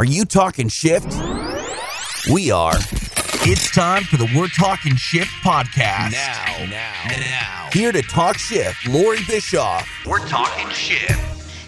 Are you talking shift? We are. It's time for the We're Talking Shift podcast. Now, now, now. Here to talk shift, Lori Bischoff. We're talking shift.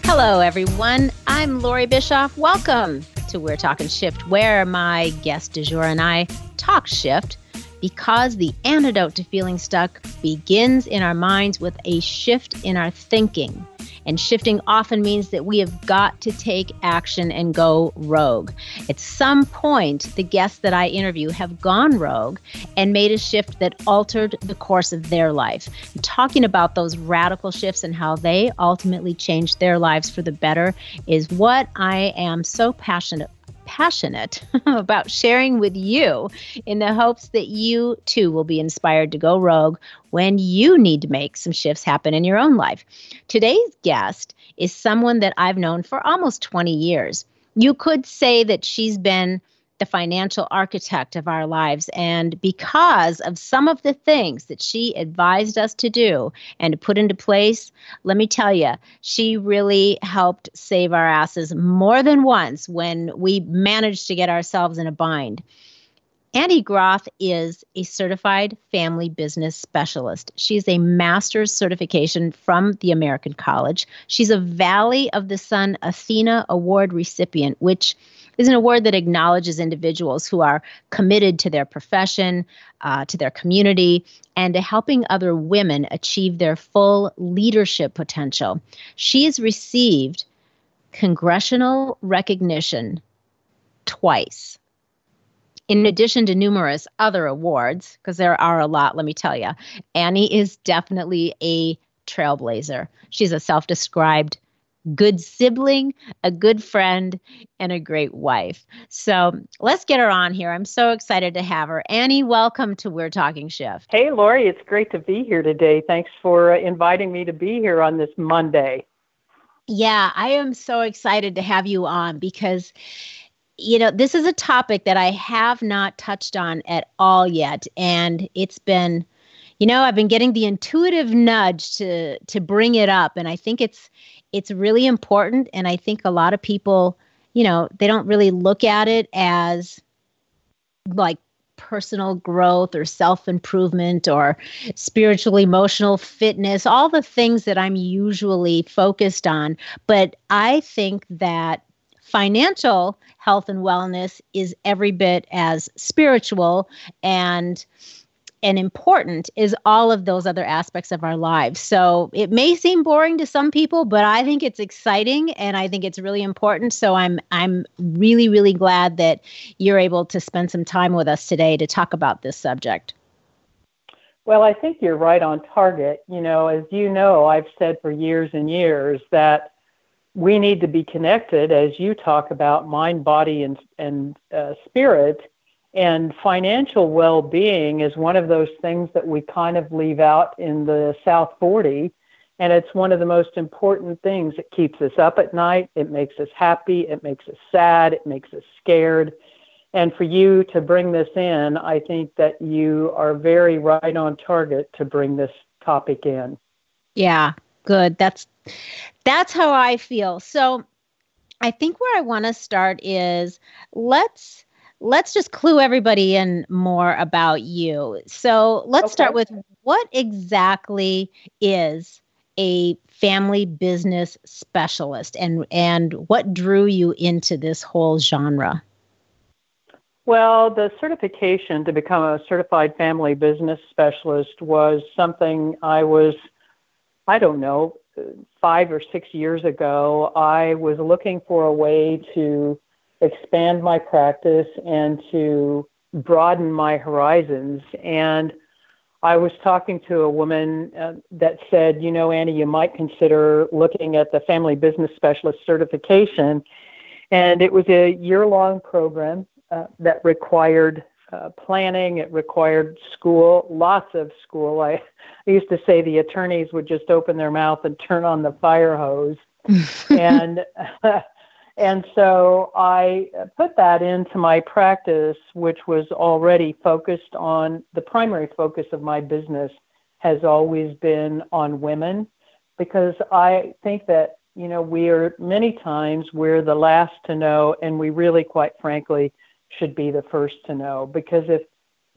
Hello, everyone. I'm Lori Bischoff. Welcome to We're Talking Shift, where my guest du jour and I talk shift because the antidote to feeling stuck begins in our minds with a shift in our thinking. And shifting often means that we have got to take action and go rogue. At some point, the guests that I interview have gone rogue and made a shift that altered the course of their life. Talking about those radical shifts and how they ultimately changed their lives for the better is what I am so passionate passionate about sharing with you in the hopes that you too will be inspired to go rogue when you need to make some shifts happen in your own life. Today's guest is someone that I've known for almost 20 years. You could say that she's been the financial architect of our lives. And because of some of the things that she advised us to do and to put into place, let me tell you, she really helped save our asses more than once when we managed to get ourselves in a bind. Annie Groth is a certified family business specialist. She's a master's certification from the American College. She's a Valley of the Sun Athena Award recipient, which is an award that acknowledges individuals who are committed to their profession, uh, to their community, and to helping other women achieve their full leadership potential. She has received congressional recognition twice. In addition to numerous other awards, because there are a lot, let me tell you, Annie is definitely a trailblazer. She's a self described good sibling, a good friend, and a great wife. So let's get her on here. I'm so excited to have her. Annie, welcome to We're Talking Shift. Hey, Lori, it's great to be here today. Thanks for uh, inviting me to be here on this Monday. Yeah, I am so excited to have you on because you know, this is a topic that I have not touched on at all yet. And it's been, you know, I've been getting the intuitive nudge to to bring it up. And I think it's it's really important. And I think a lot of people, you know, they don't really look at it as like personal growth or self improvement or spiritual emotional fitness, all the things that I'm usually focused on. But I think that financial health and wellness is every bit as spiritual and and important is all of those other aspects of our lives. So it may seem boring to some people, but I think it's exciting and I think it's really important. So I'm I'm really really glad that you're able to spend some time with us today to talk about this subject. Well, I think you're right on target. You know, as you know, I've said for years and years that we need to be connected as you talk about mind, body and and uh, spirit and financial well being is one of those things that we kind of leave out in the South 40. And it's one of the most important things. It keeps us up at night. It makes us happy. It makes us sad. It makes us scared. And for you to bring this in, I think that you are very right on target to bring this topic in. Yeah, good. That's that's how I feel. So I think where I want to start is let's let's just clue everybody in more about you. So let's okay. start with what exactly is a family business specialist and and what drew you into this whole genre? Well, the certification to become a certified family business specialist was something I was, I don't know, five or six years ago. I was looking for a way to expand my practice and to broaden my horizons. And I was talking to a woman uh, that said, you know, Annie, you might consider looking at the family business specialist certification. And it was a year long program uh, that required uh, planning, it required school, lots of school. I, I used to say the attorneys would just open their mouth and turn on the fire hose. and and so I uh, put that into my practice, which was already focused on the primary focus of my business has always been on women because I think that You know, we are many times we're the last to know, and we really, quite frankly, should be the first to know. Because if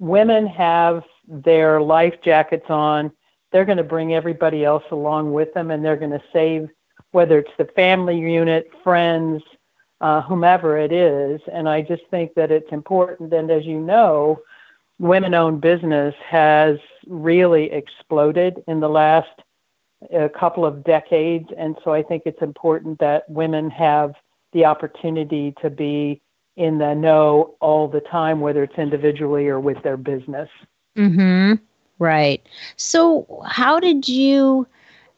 women have their life jackets on, they're going to bring everybody else along with them, and they're going to save whether it's the family unit, friends, uh, whomever it is. And I just think that it's important. And as you know, women owned business has really exploded in the last uh, couple of decades. And so I think it's important that women have the opportunity to be in the know all the time, whether it's individually or with their business. Hmm. Right. So, how did you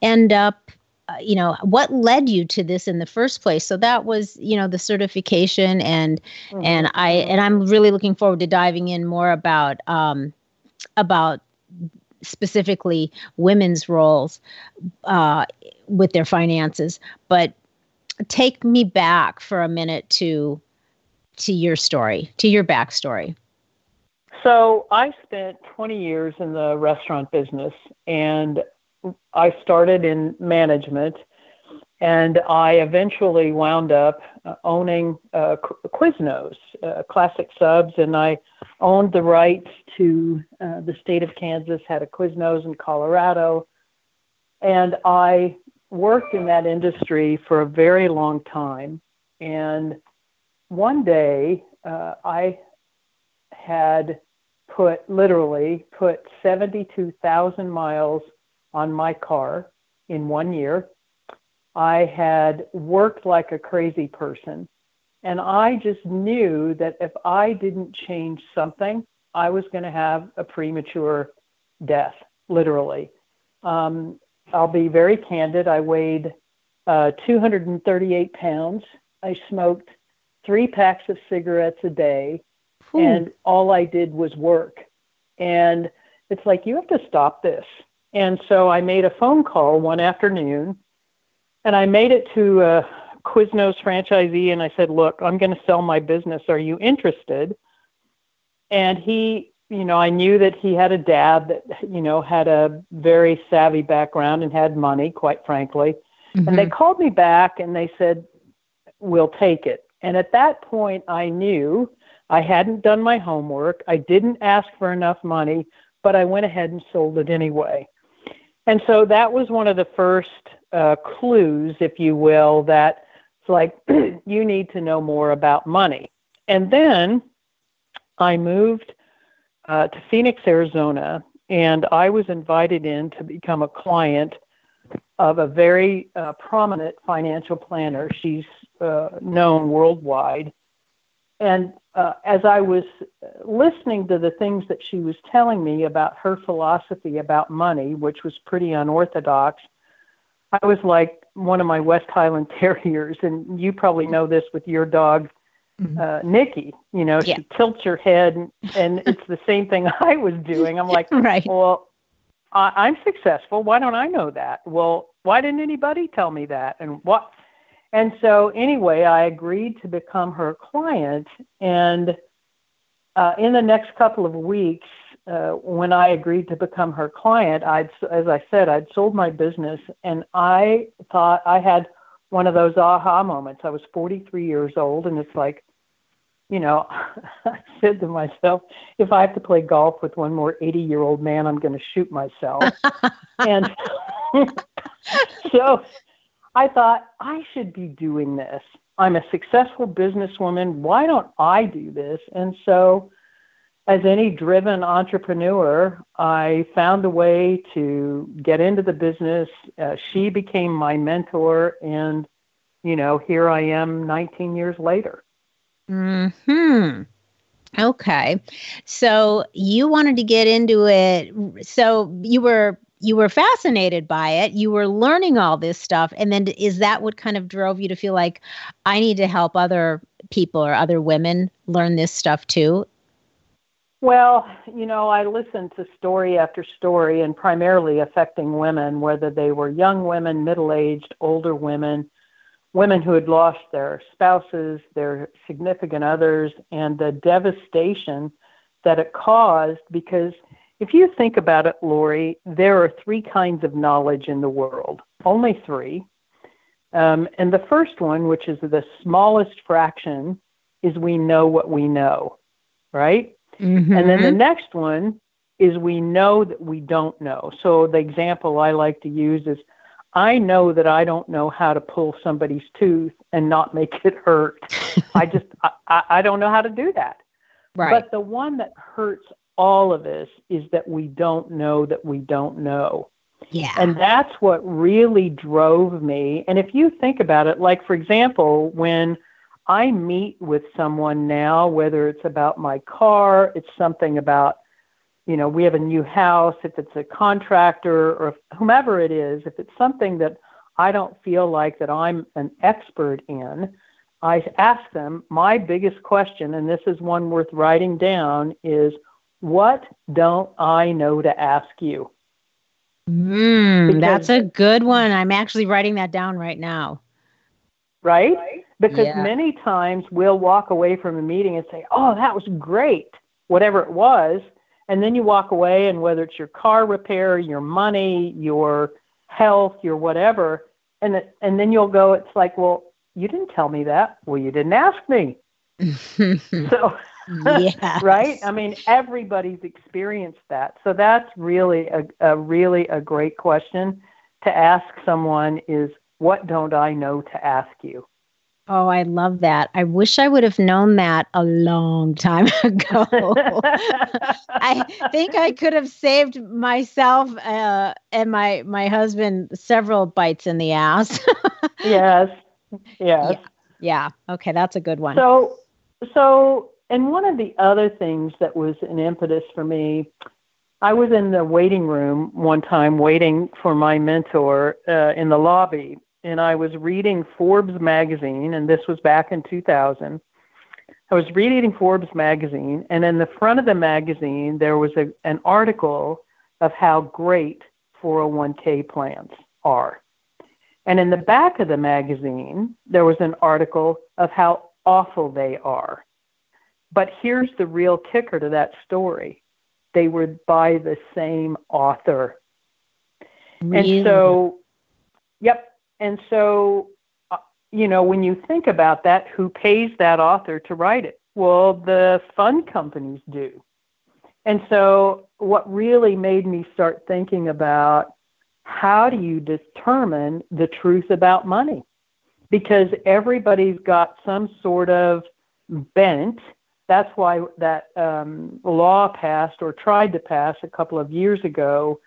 end up uh, you know what led you to this in the first place? So that was you know the certification and mm-hmm. and i and i'm really looking forward to diving in more about um about specifically women's roles uh with their finances. But take me back for a minute to to your story to your backstory. So i spent 20 years in the restaurant business and I started in management, and I eventually wound up uh, owning uh, Quiznos, uh, Classic Subs, and I owned the rights to uh, the state of Kansas, had a Quiznos in Colorado, and I worked in that industry for a very long time. And one day, uh, I had put literally put 72,000 miles on my car in one year. I had worked like a crazy person. And I just knew that if I didn't change something, I was going to have a premature death, literally. Um, I'll be very candid. I weighed uh, 238 pounds. I smoked three packs of cigarettes a day, and all I did was work. And it's like, you have to stop this. And so I made a phone call one afternoon and I made it to a Quiznos franchisee and I said, Look, I'm going to sell my business. Are you interested? And he, you know, I knew that he had a dad that, you know, had a very savvy background and had money, quite frankly. Mm-hmm. And they mm-hmm. called me back and they said, We'll take it. And at that point, I knew I hadn't done my homework. I didn't ask for enough money, but I went ahead and sold it anyway. And so that was one of the first uh, clues, if you will, that it's like you need to know more about money. And then I moved uh, to Phoenix, Arizona, and I was invited in to become a client of a very uh, prominent financial planner. She's uh, known worldwide. And uh, as I was listening to the things that she was telling me about her philosophy about money, which was pretty unorthodox, I was like one of my West Highland Terriers, and you probably know this with your dog, mm-hmm. uh, Nikki. You know, yeah. she tilts her head, and, and it's the same thing I was doing. I'm like, right. well, I, I'm successful. Why don't I know that? Well, why didn't anybody tell me that? And what? And so, anyway, I agreed to become her client. And uh, in the next couple of weeks, uh, when I agreed to become her client, I'd, as I said, I'd sold my business, and I thought I had one of those aha moments. I was 43 years old, and it's like, you know, I said to myself, if I have to play golf with one more 80 year old man, I'm going to shoot myself. and so I thought, I should be doing this. I'm a successful businesswoman. Why don't I do this? And so, as any driven entrepreneur, I found a way to get into the business. Uh, she became my mentor, and you know, here I am 19 years later. Hmm. Okay. So you wanted to get into it. So you were you were fascinated by it you were learning all this stuff and then is that what kind of drove you to feel like i need to help other people or other women learn this stuff too well you know i listened to story after story and primarily affecting women whether they were young women middle-aged older women women who had lost their spouses their significant others and the devastation that it caused because if you think about it, Lori, there are three kinds of knowledge in the world, only three. Um, and the first one, which is the smallest fraction, is we know what we know, right? Mm-hmm. And then the next one is we know that we don't know. So the example I like to use is I know that I don't know how to pull somebody's tooth and not make it hurt. I just I, I don't know how to do that. right. But the one that hurts all of us is that we don't know that we don't know. yeah. And that's what really drove me. And if you think about it, like for example, when I meet with someone now, whether it's about my car, it's something about, you know, we have a new house, if it's a contractor or whomever it is, if it's something that I don't feel like that I'm an expert in, I ask them, my biggest question, and this is one worth writing down, is what don't I know to ask you? Mm, Because- that's a good one. I'm actually writing that down right now. right? Because Yeah. many times we'll walk away from a meeting and say, "Oh, that was great," whatever it was, and then you walk away, and whether it's your car repair, your money, your health, your whatever, and it, and then you'll go, "It's like, well, you didn't tell me that. Well, you didn't ask me." So, yeah. right? I mean, everybody's experienced that. So that's really a, a really a great question to ask someone is what don't I know to ask you? Oh, I love that. I wish I would have known that a long time ago. I think I could have saved myself uh, and my my husband several bites in the ass. yes. Yes. yeah. Okay, that's a good one. So so and one of the other things that was an impetus for me I was in the waiting room one time waiting for my mentor uh, in the lobby, and I was reading Forbes magazine, and this was back in 2000. I was reading Forbes magazine, and in the front of the magazine, there was a, an article of how great 401k plans are. And in the back of the magazine, there was an article of how awful they are. But here's the real kicker to that story they were by the same author. Really? And so, yep. And so, uh, you know, when you think about that, who pays that author to write it? Well, the fund companies do. And so, what really made me start thinking about how do you determine the truth about money? Because everybody's got some sort of bent. That's why that um, law passed or tried to pass a couple of years ago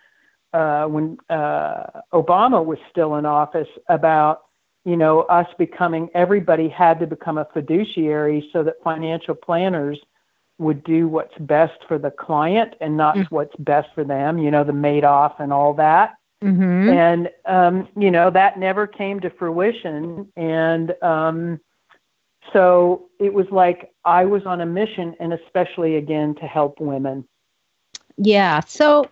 uh, when uh, Obama was still in office about you know us becoming everybody had to become a fiduciary so that financial planners would do what's best for the client and not Mm. what's best for them. You know the Madoff and all that. Mhm. And um, you know that never came to fruition. And um, so it was like I was on a mission, and especially again to help women. Yeah. So,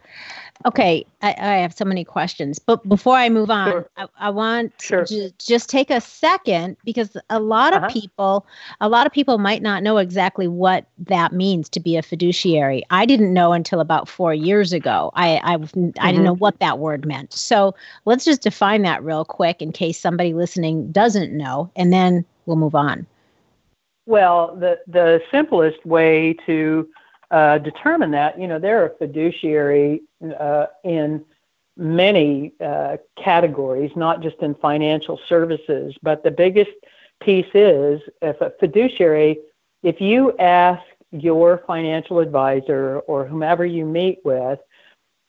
okay, I, I have so many questions, but before I move on, Sure. I, I want Sure. to just take a second because a lot of Uh-huh. people, a lot of people might not know exactly what that means to be a fiduciary. I didn't know until about four years ago. I I, I Mhm. didn't know what that word meant. So let's just define that real quick in case somebody listening doesn't know, and then we'll move on. Well, the the simplest way to uh, determine that, you know, they're a fiduciary uh, in many uh, categories, not just in financial services. But the biggest piece is if a fiduciary, if you ask your financial advisor or whomever you meet with,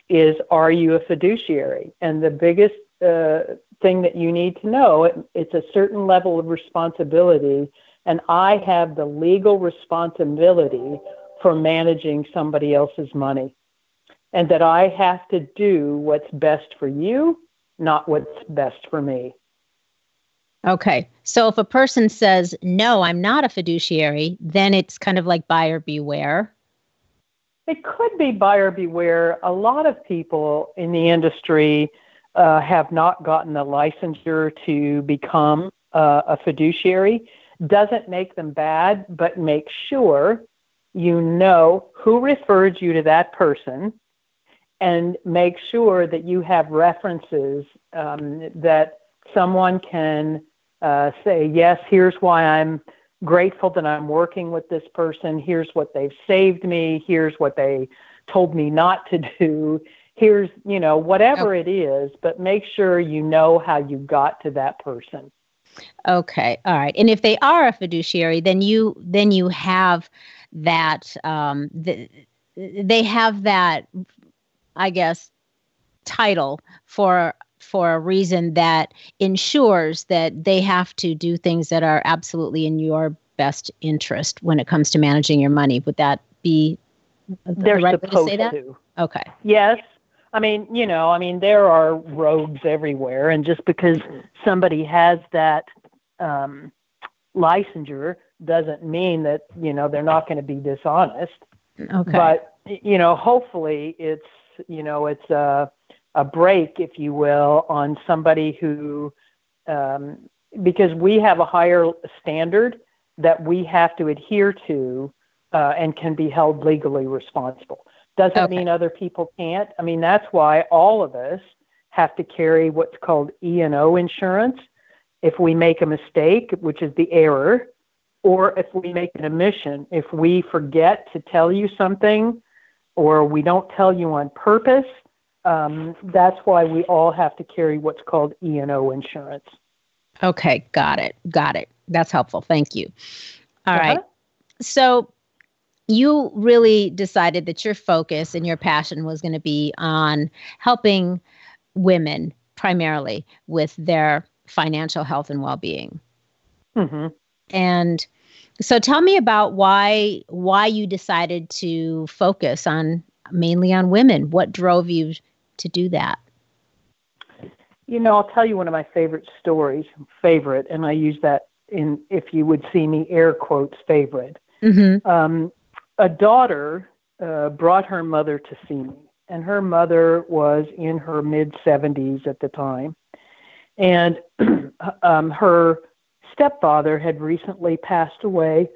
is are you a fiduciary? And the biggest uh, thing that you need to know, it, it's a certain level of responsibility and I have the legal responsibility for managing somebody else's money. And that I have to do what's best for you, not what's best for me. Okay. So if a person says, no, I'm not a fiduciary, then it's kind of like buyer beware. It could be buyer beware. A lot of people in the industry uh, have not gotten the licensure to become uh, a fiduciary. Doesn't make them bad, but make sure you know who referred you to that person and make sure that you have references um, that someone can uh, say, yes, here's why I'm grateful that I'm working with this person. Here's what they've saved me. Here's what they told me not to do. Here's, you know, whatever okay. it is, but make sure you know how you got to that person. Okay. All right. And if they are a fiduciary, then you then you have that um the, they have that I guess title for for a reason that ensures that they have to do things that are absolutely in your best interest when it comes to managing your money. Would that be they're the right supposed to say that? To. Okay. Yes. I mean, you know, I mean, there are rogues everywhere, and just because somebody has that um, licensure doesn't mean that you know they're not going to be dishonest. Okay. But you know, hopefully, it's you know, it's a a brake, if you will, on somebody who, um, because we have a higher standard that we have to adhere to uh, and can be held legally responsible. Doesn't okay. mean other people can't. I mean, that's why all of us have to carry what's called E&O insurance if we make a mistake, which is the error, or if we make an omission. If we forget to tell you something or we don't tell you on purpose, um, that's why we all have to carry what's called E&O insurance. Okay, got it. Got it. That's helpful. Thank you. All uh-huh. right. So you really decided that your focus and your passion was going to be on helping women primarily with their financial health and well-being. Mm-hmm. And so tell me about why why you decided to focus on mainly on women. What drove you to do that? You know, I'll tell you one of my favorite stories, favorite, and I use that in if you would see me air quotes favorite. Mm-hmm. Um, a daughter uh, brought her mother to see me, and her mother was in her mid 70s at the time. And um, her stepfather had recently passed away,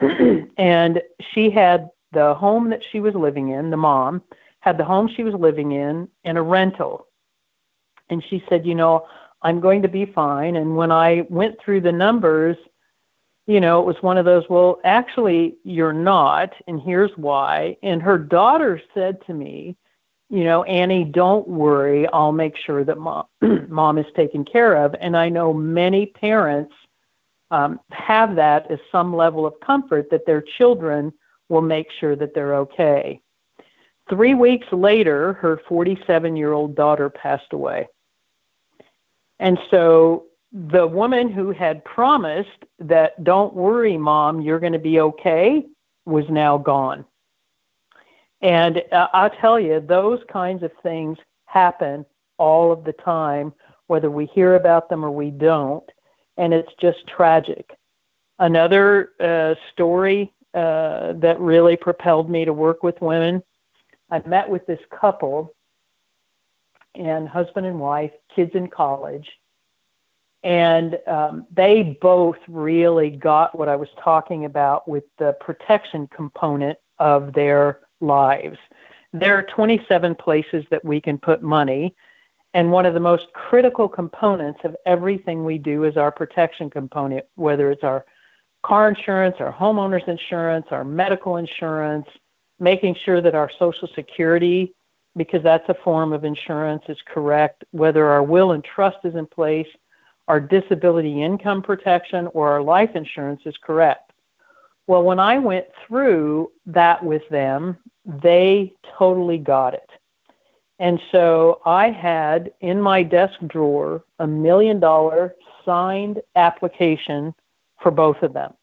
and she had the home that she was living in, the mom had the home she was living in, and a rental. And she said, You know, I'm going to be fine. And when I went through the numbers, you know, it was one of those, well, actually, you're not, and here's why. And her daughter said to me, you know, Annie, don't worry. I'll make sure that mom, mom is taken care of. And I know many parents um, have that as some level of comfort that their children will make sure that they're okay. Three weeks later, her 47 year old daughter passed away. And so the woman who had promised that, don't worry, mom, you're going to be okay, was now gone. And uh, I'll tell you, those kinds of things happen all of the time, whether we hear about them or we don't. And it's just tragic. Another uh, story uh, that really propelled me to work with women I met with this couple and husband and wife, kids in college. And um, they both really got what I was talking about with the protection component of their lives. There are 27 places that we can put money. And one of the most critical components of everything we do is our protection component, whether it's our car insurance, our homeowner's insurance, our medical insurance, making sure that our Social Security, because that's a form of insurance, is correct, whether our will and trust is in place, our disability income protection, or our life insurance is correct. Well, when I went through that with them, they totally got it. And so I had in my desk drawer a million dollar signed application for both of them.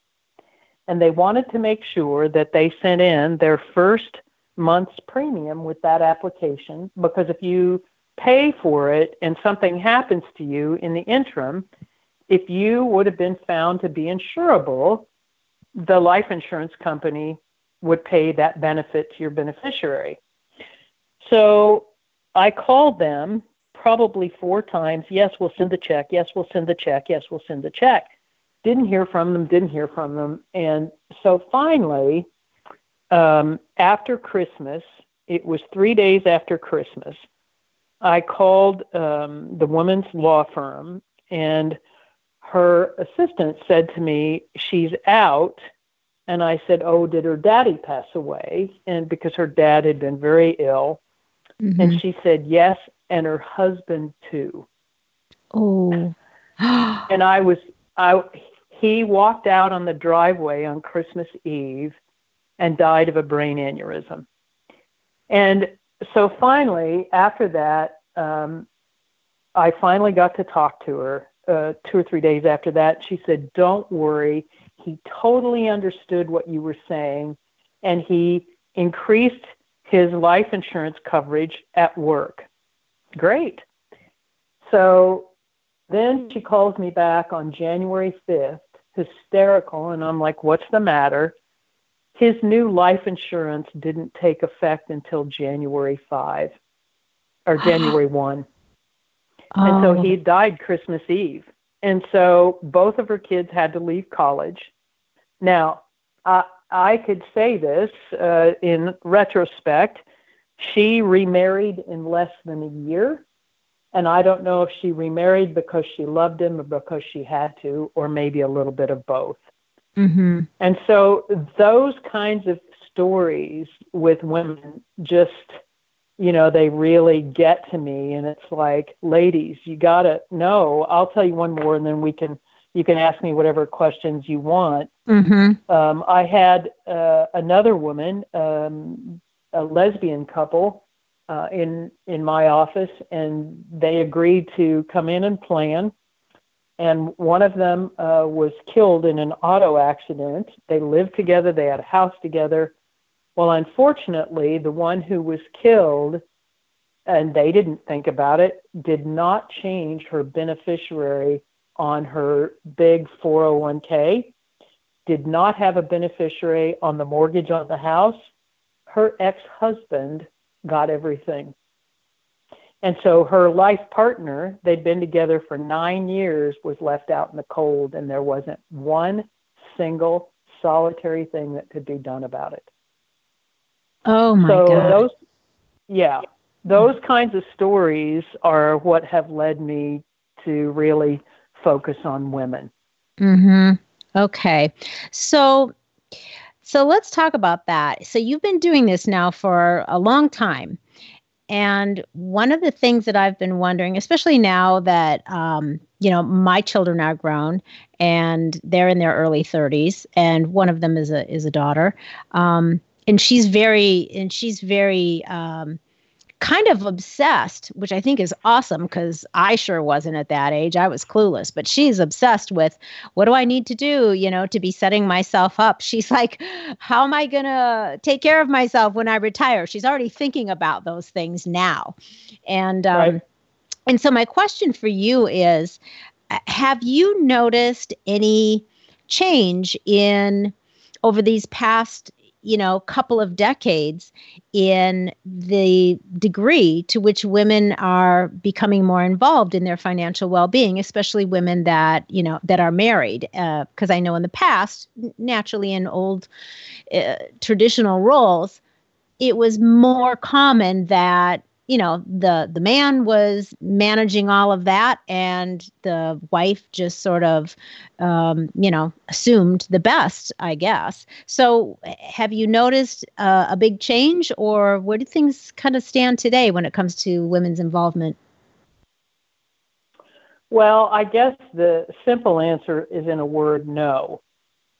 And they wanted to make sure that they sent in their first month's premium with that application because if you pay for it and something happens to you in the interim, if you would have been found to be insurable, the life insurance company would pay that benefit to your beneficiary. So I called them probably four times. Yes, we'll send the check. Yes, we'll send the check. Yes, we'll send the check. Didn't hear from them, didn't hear from them. And so finally, um, after Christmas, it was three days after Christmas, I called um, the woman's law firm and her assistant said to me, She's out. And I said, Oh, did her daddy pass away? And because her dad had been very ill. Mm-hmm. And she said, Yes, and her husband too. Oh. and I was, I, he walked out on the driveway on Christmas Eve and died of a brain aneurysm. And so finally, after that, um, I finally got to talk to her uh, two or three days after that. She said, Don't worry. He totally understood what you were saying, and he increased his life insurance coverage at work. Great. So then she calls me back on January 5th, hysterical, and I'm like, What's the matter? His new life insurance didn't take effect until January 5 or January 1. Oh. And so he oh. died Christmas Eve. And so both of her kids had to leave college. Now, I, I could say this uh, in retrospect. She remarried in less than a year. And I don't know if she remarried because she loved him or because she had to, or maybe a little bit of both. Mm-hmm. And so those kinds of stories with women just you know, they really get to me. And it's like, ladies, you got to know. I'll tell you one more, and then we can, you can ask me whatever questions you want. Mm-hmm. Um, I had uh, another woman, um, a lesbian couple, uh, in in my office, and they agreed to come in and plan. And one of them uh, was killed in an auto accident. They lived together. They had a house together well, unfortunately, the one who was killed, and they didn't think about it, did not change her beneficiary on her big 401k, did not have a beneficiary on the mortgage on the house. Her ex husband got everything. And so her life partner, they'd been together for nine years, was left out in the cold, and there wasn't one single solitary thing that could be done about it. Oh my so God. those, yeah, those kinds of stories are what have led me to really focus on women. Hmm. Okay. So, so let's talk about that. So you've been doing this now for a long time. And one of the things that I've been wondering, especially now that um, you know my children are grown and they're in their early 30s, and one of them is a is a daughter. Um, and she's very and she's very um, kind of obsessed, which I think is awesome because I sure wasn't at that age. I was clueless, but she's obsessed with what do I need to do, you know, to be setting myself up. She's like, how am I going to take care of myself when I retire? She's already thinking about those things now. And, um, right. and so my question for you is have you noticed any change in over these past you know couple of decades in the degree to which women are becoming more involved in their financial well-being especially women that you know that are married because uh, i know in the past naturally in old uh, traditional roles it was more common that you know the the man was managing all of that and the wife just sort of um, you know assumed the best i guess. So have you noticed uh, a big change or where do things kind of stand today when it comes to women's involvement? Well i guess the simple answer is in a word no.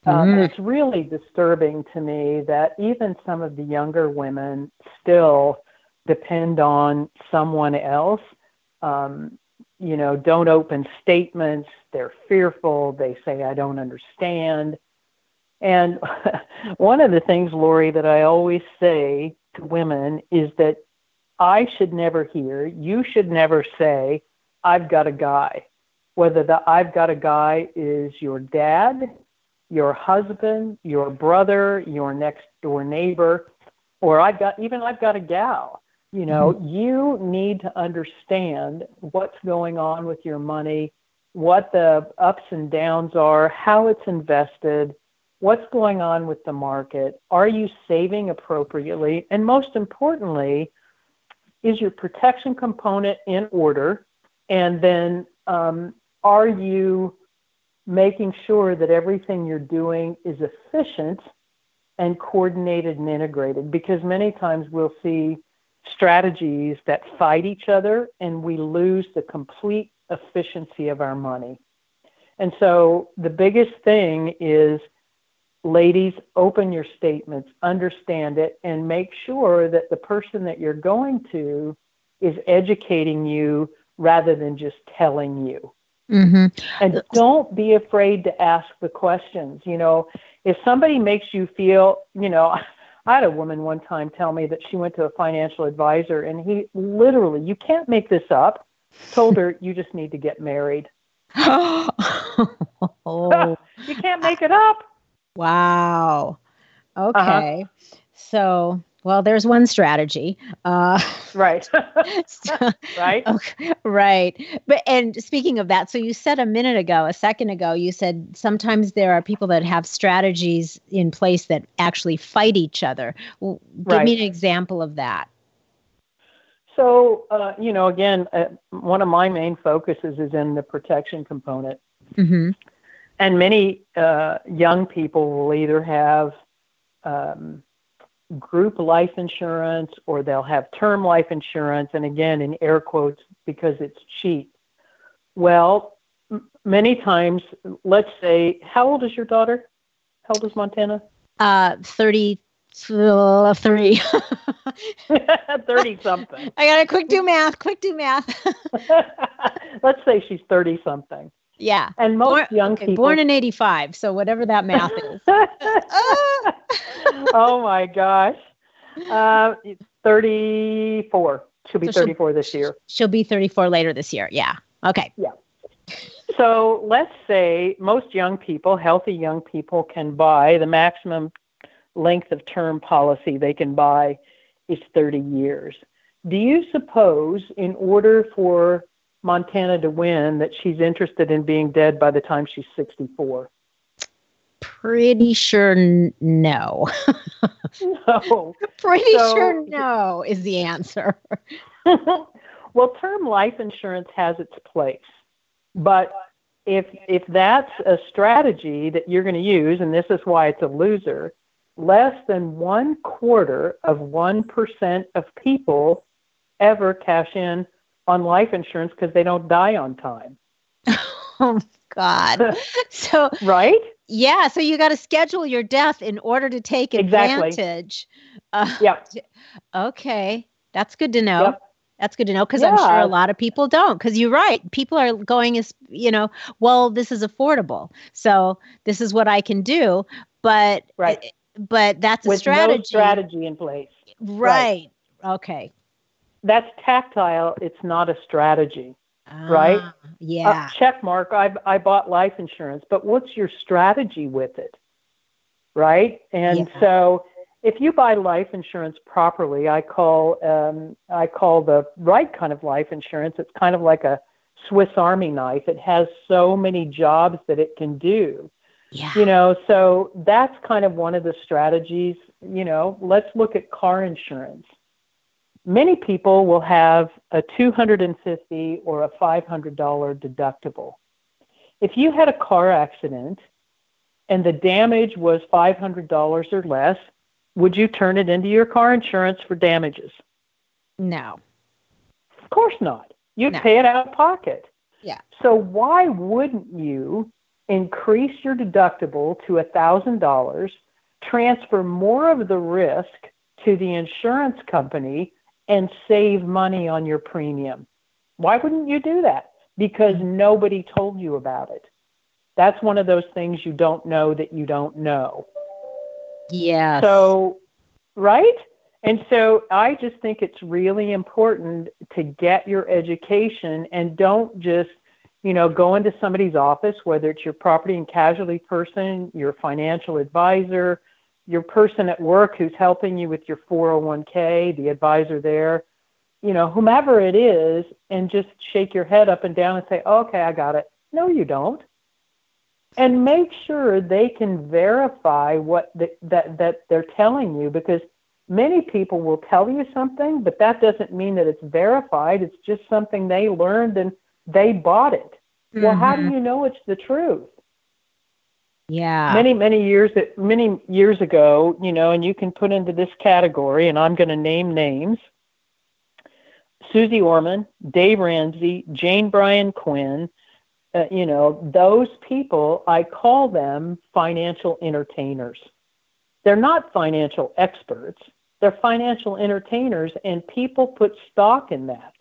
Um, mm. it's really disturbing to me that even some of the younger women still depend on someone else. Um, you know, don't open statements. They're fearful. They say, I don't understand. And one of the things, Lori, that I always say to women is that I should never hear, you should never say, I've got a guy. Whether the I've got a guy is your dad, your husband, your brother, your next door neighbor, or I've got even I've got a gal. You know, mm-hmm. you need to understand what's going on with your money, what the ups and downs are, how it's invested, what's going on with the market. Are you saving appropriately? And most importantly, is your protection component in order? And then um, are you making sure that everything you're doing is efficient and coordinated and integrated? Because many times we'll see strategies that fight each other and we lose the complete efficiency of our money. And so the biggest thing is ladies, open your statements, understand it, and make sure that the person that you're going to is educating you rather than just telling you. Mm-hmm. And don't be afraid to ask the questions. You know, if somebody makes you feel, you know, I had a woman one time tell me that she went to a financial advisor and he literally, you can't make this up, told her, you just need to get married. oh, you can't make it up. wow. Uh-huh. Okay. So, well, there's one strategy. Uh, Right. so- right. Okay, right. But and speaking of that, so you said a minute ago, a second ago, you said sometimes there are people that have strategies in place that actually fight each other. Well, Give Right. me an example of that. So, uh, you know, again, uh, one of my main focuses is in the protection component. hmm And many uh, young people will either have um, group life insurance or they'll have term life insurance, and again, in air quotes, because it's cheap. Well, m- many times, let's say, how old is your daughter? How old is Montana? Uh, 33. 30. 30 something. I gotta quick do math. Quick do math. let's say she's 30 something. Yeah. And most Born, young okay, people. born in 85. So whatever that math is. Oh my gosh. Uh, 34. She'll be So she'll- 34 this year. She'll be 34 later this year. Yeah. Okay. Yeah. So let's say most young people, healthy young people, can buy the maximum length of term policy they can buy is 30 years. Do you suppose, in order for Montana to win, that she's interested in being dead by the time she's 64? Pretty sure n- no. No. Pretty So- sure no is the answer. well, term life insurance has its place, but if if that's a strategy that you're going to use, and this is why it's a loser, less than one quarter of one percent of people ever cash in on life insurance because they don't die on time. Oh God. So Right? yeah, so you got to schedule your death in order to take Exactly. advantage. Uh, Yep. okay, that's good to know. Yep. That's good to know because I'm sure a lot of people don't. Because you're right, people are going as you know, well, this is affordable, so this is what I can do. But Right. but that's a strategy, no strategy in place. right? Okay, That's tactile. It's not a strategy. Right? Ah, Uh, yeah. check mark. I I bought life insurance, but what's your strategy with it? Right? And Yeah. so if you buy life insurance properly, I call um, I call the right kind of life insurance. It's kind of like a Swiss Army knife. It has so many jobs that it can do. yeah. You know, so that's kind of one of the strategies. You know, let's look at car insurance. Many people will have a 250 or a $500 deductible. If you had a car accident and the damage was $500 or less, would you turn it into your car insurance for damages? no. Of course not. You'd No. pay it out of pocket. Yeah. So why wouldn't you increase your deductible to $1,000, transfer more of the risk to the insurance company, and save money on your premium? Why wouldn't you do that? Because nobody told you about it. That's one of those things you don't know that you don't know. Yeah. So, right? And so I just think it's really important to get your education and don't just, you know, go into somebody's office, whether it's your property and casualty person, your financial advisor, your person at work who's helping you with your 401k, the advisor there, you know, whomever it is, and just shake your head up and down and say, okay, I got it. No, you don't and make sure they can verify what the, that that they're telling you because many people will tell you something but that doesn't mean that it's verified it's just something they learned and they bought it Well, how do Mhm. you know it's the truth? Yeah. many many years many years ago you know and you can put into this category and i'm going to name names. Suze Orman dave ramsey Jane Bryant Quinn uh, you know those people i call them financial entertainers. They're not financial experts. They're financial entertainers and people put stock in that.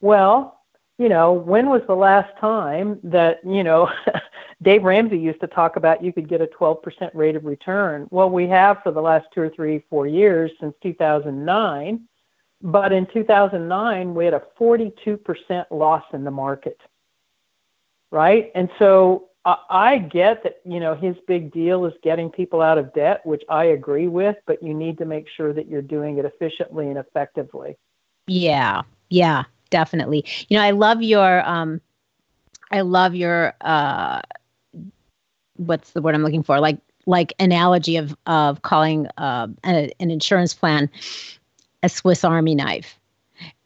Well you know when was the last time that you know Dave Ramsey used to talk about you could get a 12% rate of return. Well, we have for the last two or three, four years since 2009. But in 2009, we had a 42% loss in the market. Right? And so I, I get that, you know, his big deal is getting people out of debt, which I agree with, but you need to make sure that you're doing it efficiently and effectively. Yeah, yeah, definitely. You know, I love your um I love your uh what's the word I'm looking for? Like like analogy of of calling uh, an, an insurance plan a Swiss Army knife,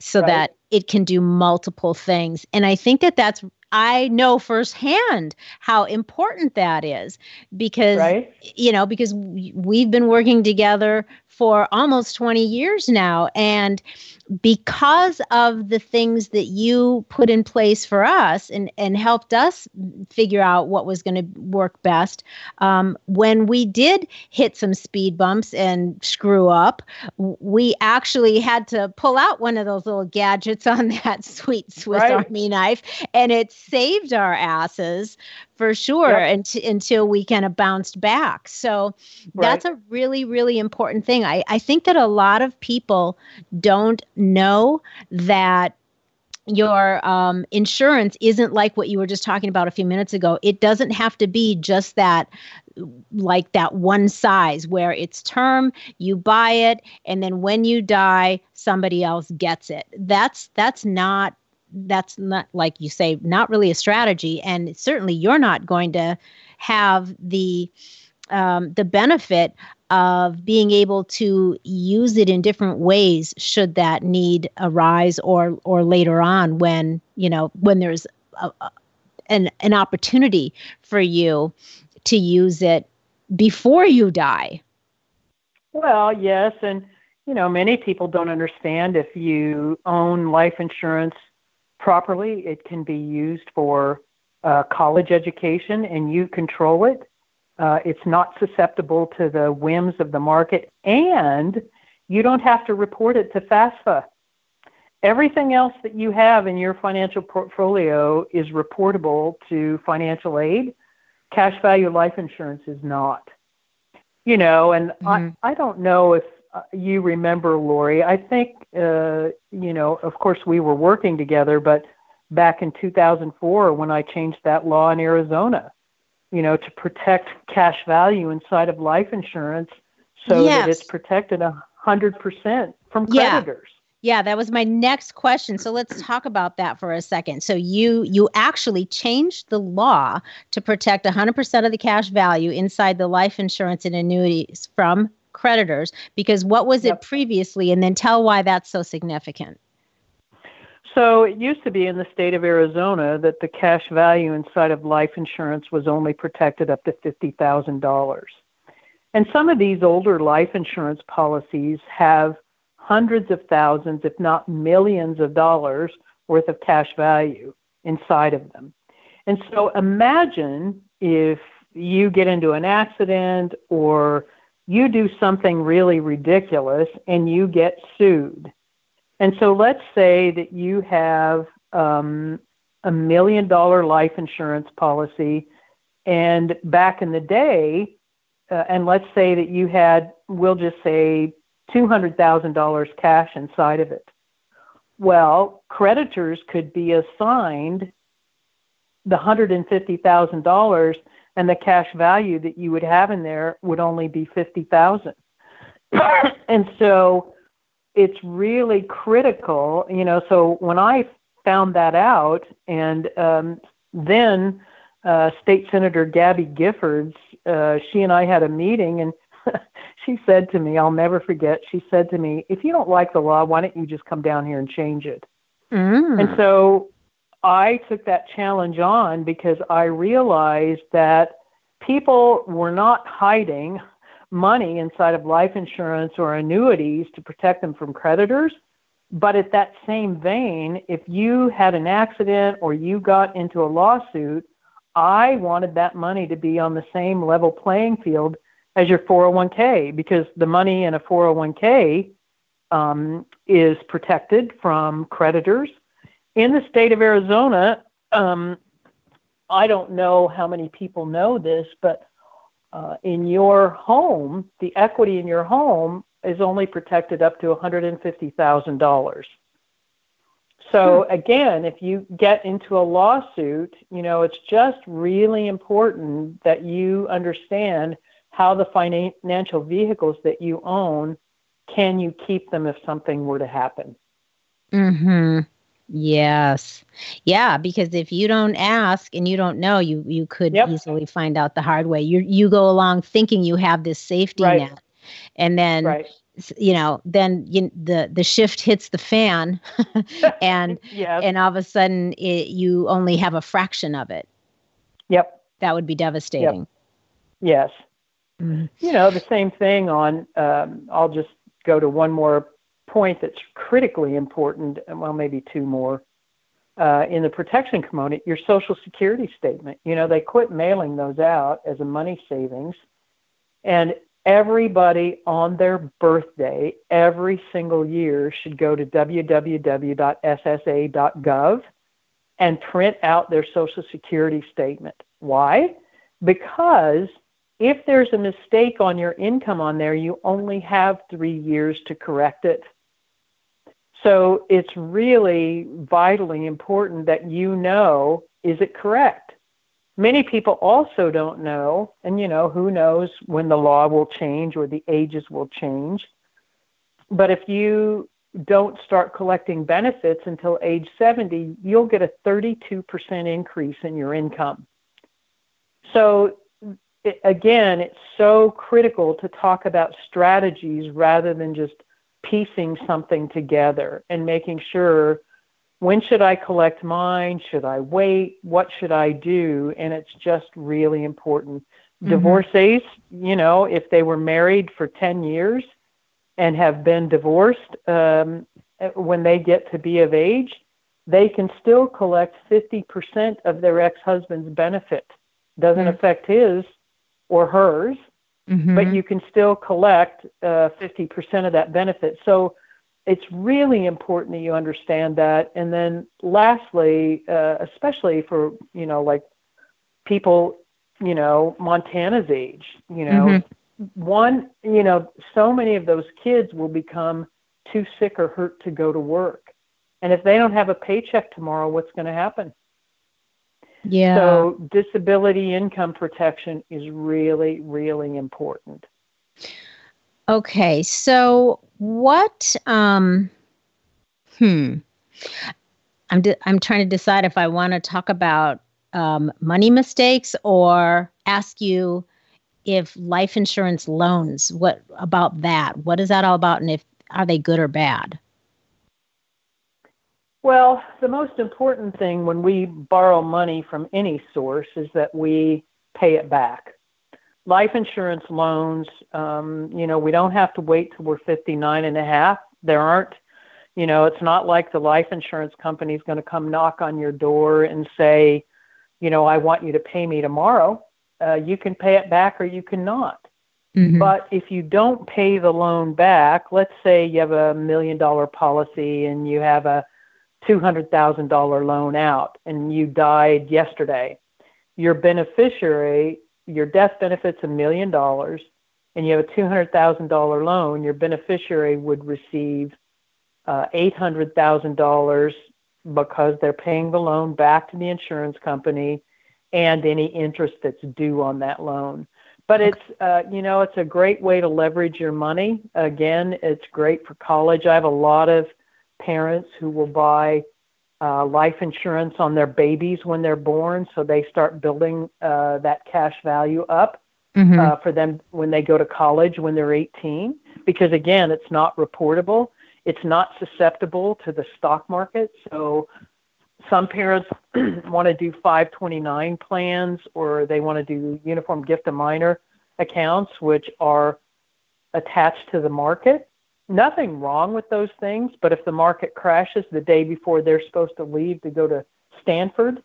so Right. that it can do multiple things. And I think that that's I know firsthand how important that is because Right? you know because we- we've been working together for almost 20 years now and because of the things that you put in place for us and, and helped us figure out what was going to work best um, when we did hit some speed bumps and screw up we actually had to pull out one of those little gadgets on that sweet swiss Right. army knife and it saved our asses for sure Yep. unt- until we kind of bounced back. So that's a really really important thing. I, I think that a lot of people don't know that your um, insurance isn't like what you were just talking about a few minutes ago. It doesn't have to be just that like that one size where it's term you buy it and then when you die somebody else gets it. That's that's not that's not like you say not really a strategy. And certainly you're not going to have the um, the benefit of being able to use it in different ways should that need arise or or later on when you know when there's a, a- an an opportunity for you to use it before you die. Well, yes, and you know, many people don't understand if you own life insurance properly, it can be used for uh, college education, and you control it. Uh, it's not susceptible to the whims of the market, and you don't have to report it to FAFSA. Everything else that you have in your financial portfolio is reportable to financial aid. Cash value life insurance is not you know and Mhm. i i don't know if you remember lori i think uh you know of course we were working together but back in 2004 when i changed that law in arizona you know to protect cash value inside of life insurance so that it's protected a hundred percent from Yeah. creditors Yeah, that was my next question. So let's talk about that for a second. So you you actually changed the law to protect 100% of the cash value inside the life insurance and annuities from creditors because what was Yep. it previously and then tell why that's so significant. So it used to be in the state of Arizona that the cash value inside of life insurance was only protected up to $50,000. And some of these older life insurance policies have hundreds of thousands, if not millions of dollars worth of cash value inside of them. And so imagine if you get into an accident or you do something really ridiculous and you get sued. And so let's say that you have um, a million dollar life insurance policy, and back in the day, uh, and let's say that you had, we'll just say, $200,000 cash inside of it. Well, creditors could be assigned the $150,000 and the cash value that you would have in there would only be 50,000. and so it's really critical, you know, so when I found that out and um, then uh, State Senator Gabby Giffords, uh, she and I had a meeting and she said to me, I'll never forget, she said to me, if you don't like the law, why don't you just come down here and change it? Mm. And so I took that challenge on because I realized that people were not hiding money inside of life insurance or annuities to protect them from creditors. But at that same vein, if you had an accident or you got into a lawsuit, I wanted that money to be on the same level playing field as your 401k because the money in a 401k um, is protected from creditors. In the state of Arizona, um, I don't know how many people know this, but uh, in your home, the equity in your home is only protected up to $150,000. So hmm. again, if you get into a lawsuit, you know, it's just really important that you understand how the financial vehicles that you own can you keep them if something were to happen? Mhm. Yes. Yeah, because if you don't ask and you don't know, you you could yep. easily find out the hard way. You you go along thinking you have this safety right. net. And then right. you know, then you, the the shift hits the fan and yes. and all of a sudden it, you only have a fraction of it. Yep. That would be devastating. Yep. Yes. Mm-hmm. You know, the same thing on um, I'll just go to one more point that's critically important, well, maybe two more. Uh, in the protection component, your social security statement. You know, they quit mailing those out as a money savings. And everybody on their birthday every single year should go to www.ssa.gov and print out their social security statement. Why? Because if there's a mistake on your income on there, you only have three years to correct it. So it's really vitally important that you know is it correct? Many people also don't know, and you know, who knows when the law will change or the ages will change. But if you don't start collecting benefits until age 70, you'll get a 32% increase in your income. So again, it's so critical to talk about strategies rather than just piecing something together and making sure when should I collect mine? Should I wait? What should I do? And it's just really important. Mm-hmm. Divorcees, you know, if they were married for 10 years and have been divorced, um, when they get to be of age, they can still collect 50% of their ex husband's benefit. Doesn't mm-hmm. affect his, or hers, mm-hmm. but you can still collect uh, 50% of that benefit. So it's really important that you understand that. And then lastly, uh, especially for, you know, like people, you know, Montana's age, you know, mm-hmm. one, you know, so many of those kids will become too sick or hurt to go to work. And if they don't have a paycheck tomorrow, what's going to happen? Yeah. So disability income protection is really, really important. Okay. So what um hmm I'm de- I'm trying to decide if I want to talk about um, money mistakes or ask you if life insurance loans what about that what is that all about and if are they good or bad well, the most important thing when we borrow money from any source is that we pay it back. Life insurance loans, um, you know, we don't have to wait till we're 59 and a half. There aren't, you know, it's not like the life insurance company is going to come knock on your door and say, you know, I want you to pay me tomorrow. Uh, you can pay it back or you cannot. Mm-hmm. But if you don't pay the loan back, let's say you have a million dollar policy and you have a $200,000 loan out and you died yesterday, your beneficiary, your death benefit's a million dollars, and you have a $200,000 loan, your beneficiary would receive uh, $800,000 because they're paying the loan back to the insurance company and any interest that's due on that loan. But it's, uh, you know, it's a great way to leverage your money. Again, it's great for college. I have a lot of parents who will buy uh, life insurance on their babies when they're born, so they start building uh, that cash value up mm-hmm. uh, for them when they go to college when they're 18. Because again, it's not reportable, it's not susceptible to the stock market. So some parents want to do 529 plans or they want to do uniform gift of minor accounts, which are attached to the market. Nothing wrong with those things, but if the market crashes the day before they're supposed to leave to go to Stanford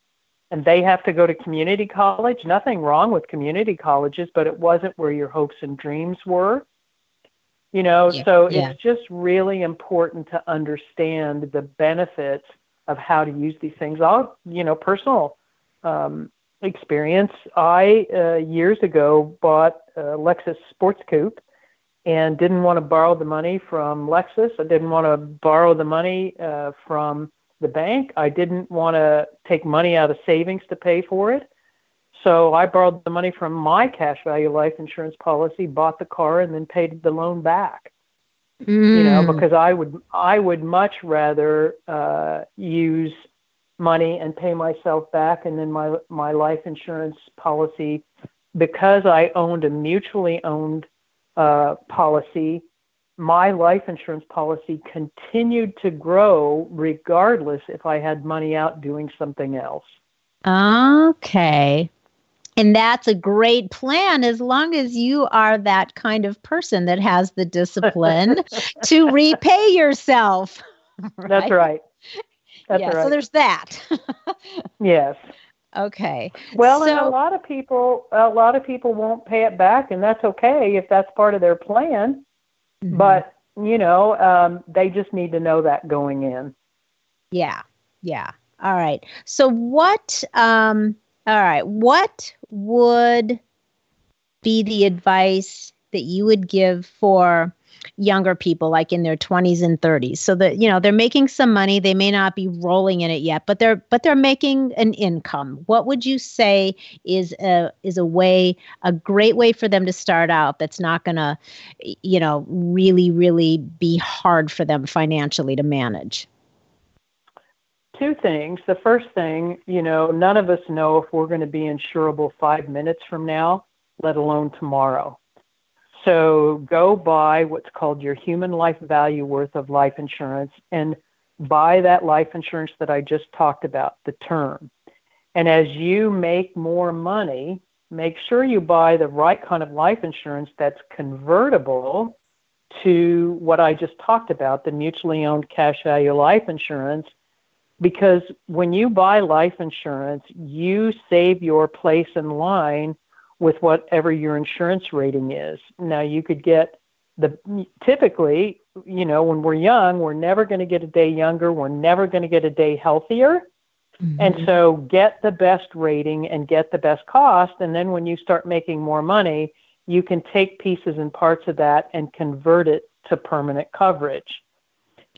and they have to go to community college, nothing wrong with community colleges, but it wasn't where your hopes and dreams were. You know, yeah, so yeah. it's just really important to understand the benefits of how to use these things. I'll, you know, personal um, experience. I uh, years ago bought a Lexus Sports Coupe and didn't want to borrow the money from Lexus. I didn't want to borrow the money uh, from the bank. I didn't want to take money out of savings to pay for it. So I borrowed the money from my cash value life insurance policy, bought the car, and then paid the loan back. Mm. You know, mm. because I would I would much rather uh, use money and pay myself back, and then my my life insurance policy because I owned a mutually owned uh, policy, my life insurance policy continued to grow regardless if I had money out doing something else. Okay. And that's a great plan as long as you are that kind of person that has the discipline to repay yourself. Right? That's right. That's yeah, right. So there's that. yes. Okay. Well, so, and a lot of people, a lot of people won't pay it back, and that's okay if that's part of their plan. Mm-hmm. But you know, um, they just need to know that going in. Yeah. Yeah. All right. So what? Um, all right. What would be the advice that you would give for younger people like in their 20s and 30s so that you know they're making some money. They may not be rolling in it yet but they're but they're making an income. What would you say is a is a way a great way for them to start out that's not going to you know really really be hard for them financially to manage? Two things. The first thing you know none of us know if we're going to be insurable 5 minutes from now let alone tomorrow so go buy what's called your human life value worth of life insurance and buy that life insurance that I just talked about, the term. And as you make more money, make sure you buy the right kind of life insurance that's convertible to what I just talked about, the mutually owned cash value life insurance. Because when you buy life insurance, you save your place in line with whatever your insurance rating is. Now you could get the typically, you know, when we're young, we're never going to get a day younger, we're never going to get a day healthier. Mm-hmm. And so get the best rating and get the best cost and then when you start making more money, you can take pieces and parts of that and convert it to permanent coverage.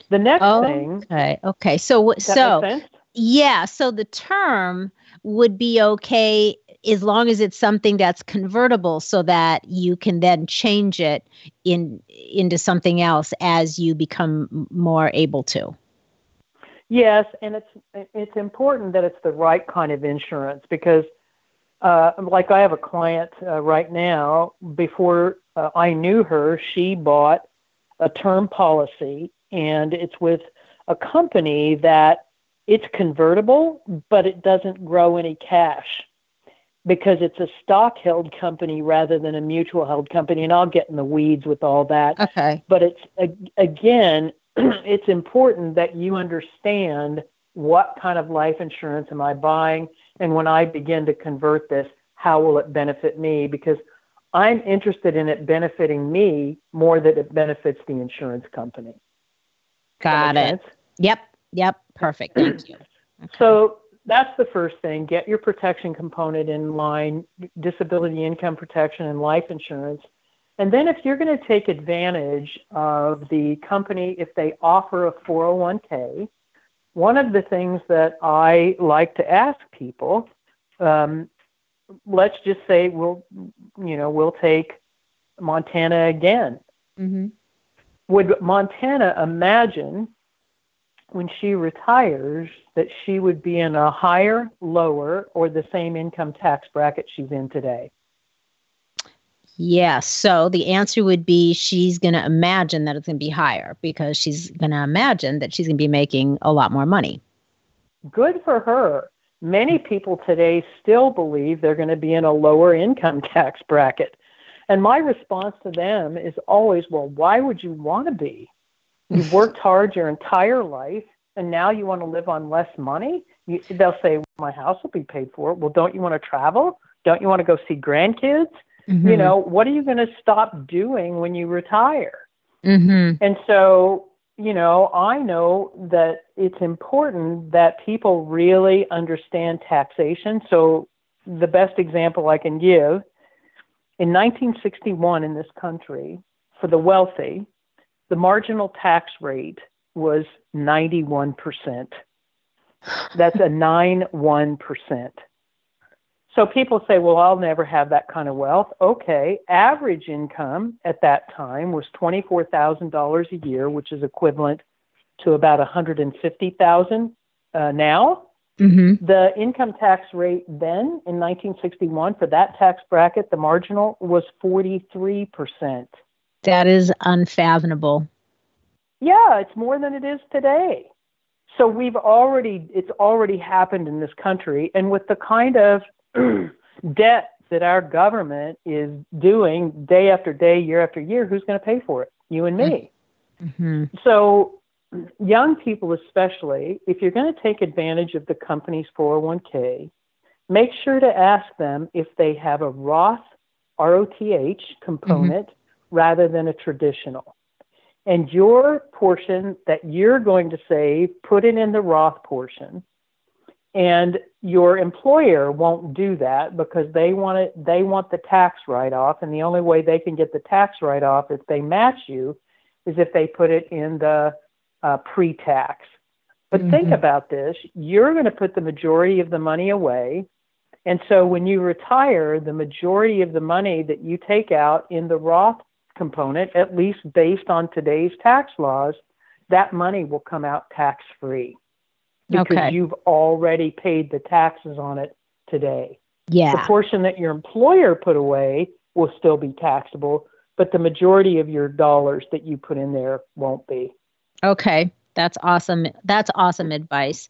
The next oh, thing Okay. Okay. So so yeah, so the term would be okay as long as it's something that's convertible so that you can then change it in into something else as you become more able to. Yes and it's it's important that it's the right kind of insurance because uh, like i have a client uh, right now before uh, i knew her she bought a term policy and it's with a company that it's convertible but it doesn't grow any cash because it's a stock held company rather than a mutual held company. And I'll get in the weeds with all that. Okay. But it's, again, it's important that you understand what kind of life insurance am I buying? And when I begin to convert this, how will it benefit me? Because I'm interested in it benefiting me more than it benefits the insurance company. Got it. Sense? Yep. Yep. Perfect. Thank you. Okay. So that's the first thing. Get your protection component in line, disability income protection and life insurance. And then if you're going to take advantage of the company, if they offer a 401k, one of the things that I like to ask people, um, let's just say we'll, you know, we'll take Montana again. Mm-hmm. Would Montana imagine when she retires that she would be in a higher, lower, or the same income tax bracket she's in today? Yes. So the answer would be she's going to imagine that it's going to be higher because she's going to imagine that she's going to be making a lot more money. good for her. Many people today still believe they're going to be in a lower income tax bracket. And my response to them is always, well, why would you want to be? You've worked hard your entire life and now you want to live on less money? You, they'll say, well, my house will be paid for. Well, don't you want to travel? Don't you want to go see grandkids? Mm-hmm. You know, what are you going to stop doing when you retire? Mm-hmm. And so, you know, I know that it's important that people really understand taxation. So, the best example I can give in 1961 in this country, for the wealthy, the marginal tax rate was 91%. That's a 9 1%. So people say, well, I'll never have that kind of wealth. Okay, average income at that time was $24,000 a year, which is equivalent to about 150,000 uh, now. Mm-hmm. The income tax rate then in 1961 for that tax bracket, the marginal was 43%. That is unfathomable. Yeah, it's more than it is today. So we've already, it's already happened in this country. And with the kind of debt that our government is doing day after day, year after year, who's going to pay for it? You and me. Mm-hmm. So, young people, especially, if you're going to take advantage of the company's 401k, make sure to ask them if they have a Roth ROTH component. Rather than a traditional. And your portion that you're going to save, put it in the Roth portion. And your employer won't do that because they want it they want the tax write off and the only way they can get the tax write off if they match you is if they put it in the uh, pre-tax. But mm-hmm. think about this. You're going to put the majority of the money away. And so when you retire the majority of the money that you take out in the roth component at least based on today's tax laws that money will come out tax free because okay. you've already paid the taxes on it today. Yeah. The portion that your employer put away will still be taxable, but the majority of your dollars that you put in there won't be. Okay. That's awesome. That's awesome advice.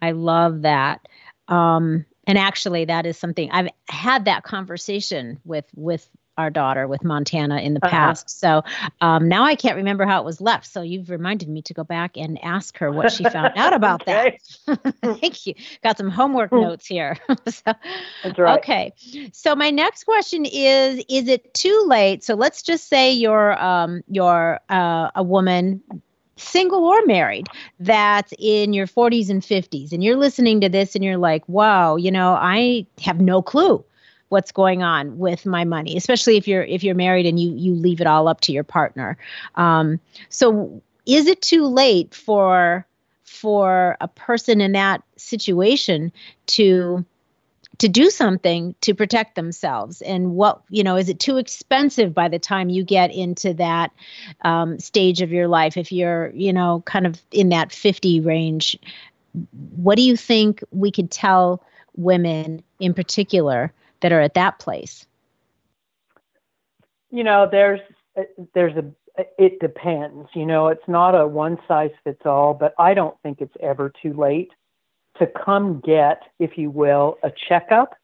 I love that. Um, and actually that is something I've had that conversation with with our daughter with Montana in the uh-huh. past. So um, now I can't remember how it was left. So you've reminded me to go back and ask her what she found out about that. Thank you. Got some homework hmm. notes here. so, That's right. Okay. So my next question is: Is it too late? So let's just say you're um, you're uh, a woman single or married that's in your 40s and 50s and you're listening to this and you're like wow you know i have no clue what's going on with my money especially if you're if you're married and you you leave it all up to your partner. Um, so is it too late for for a person in that situation to to do something to protect themselves? And what you know is it too expensive by the time you get into that um, stage of your life? If you're you know kind of in that 50 range what do you think we could tell women in particular that are at that place? You know, there's there's a it depends. You know, it's not a one size fits all, but I don't think it's ever too late to come get, if you will, a checkup,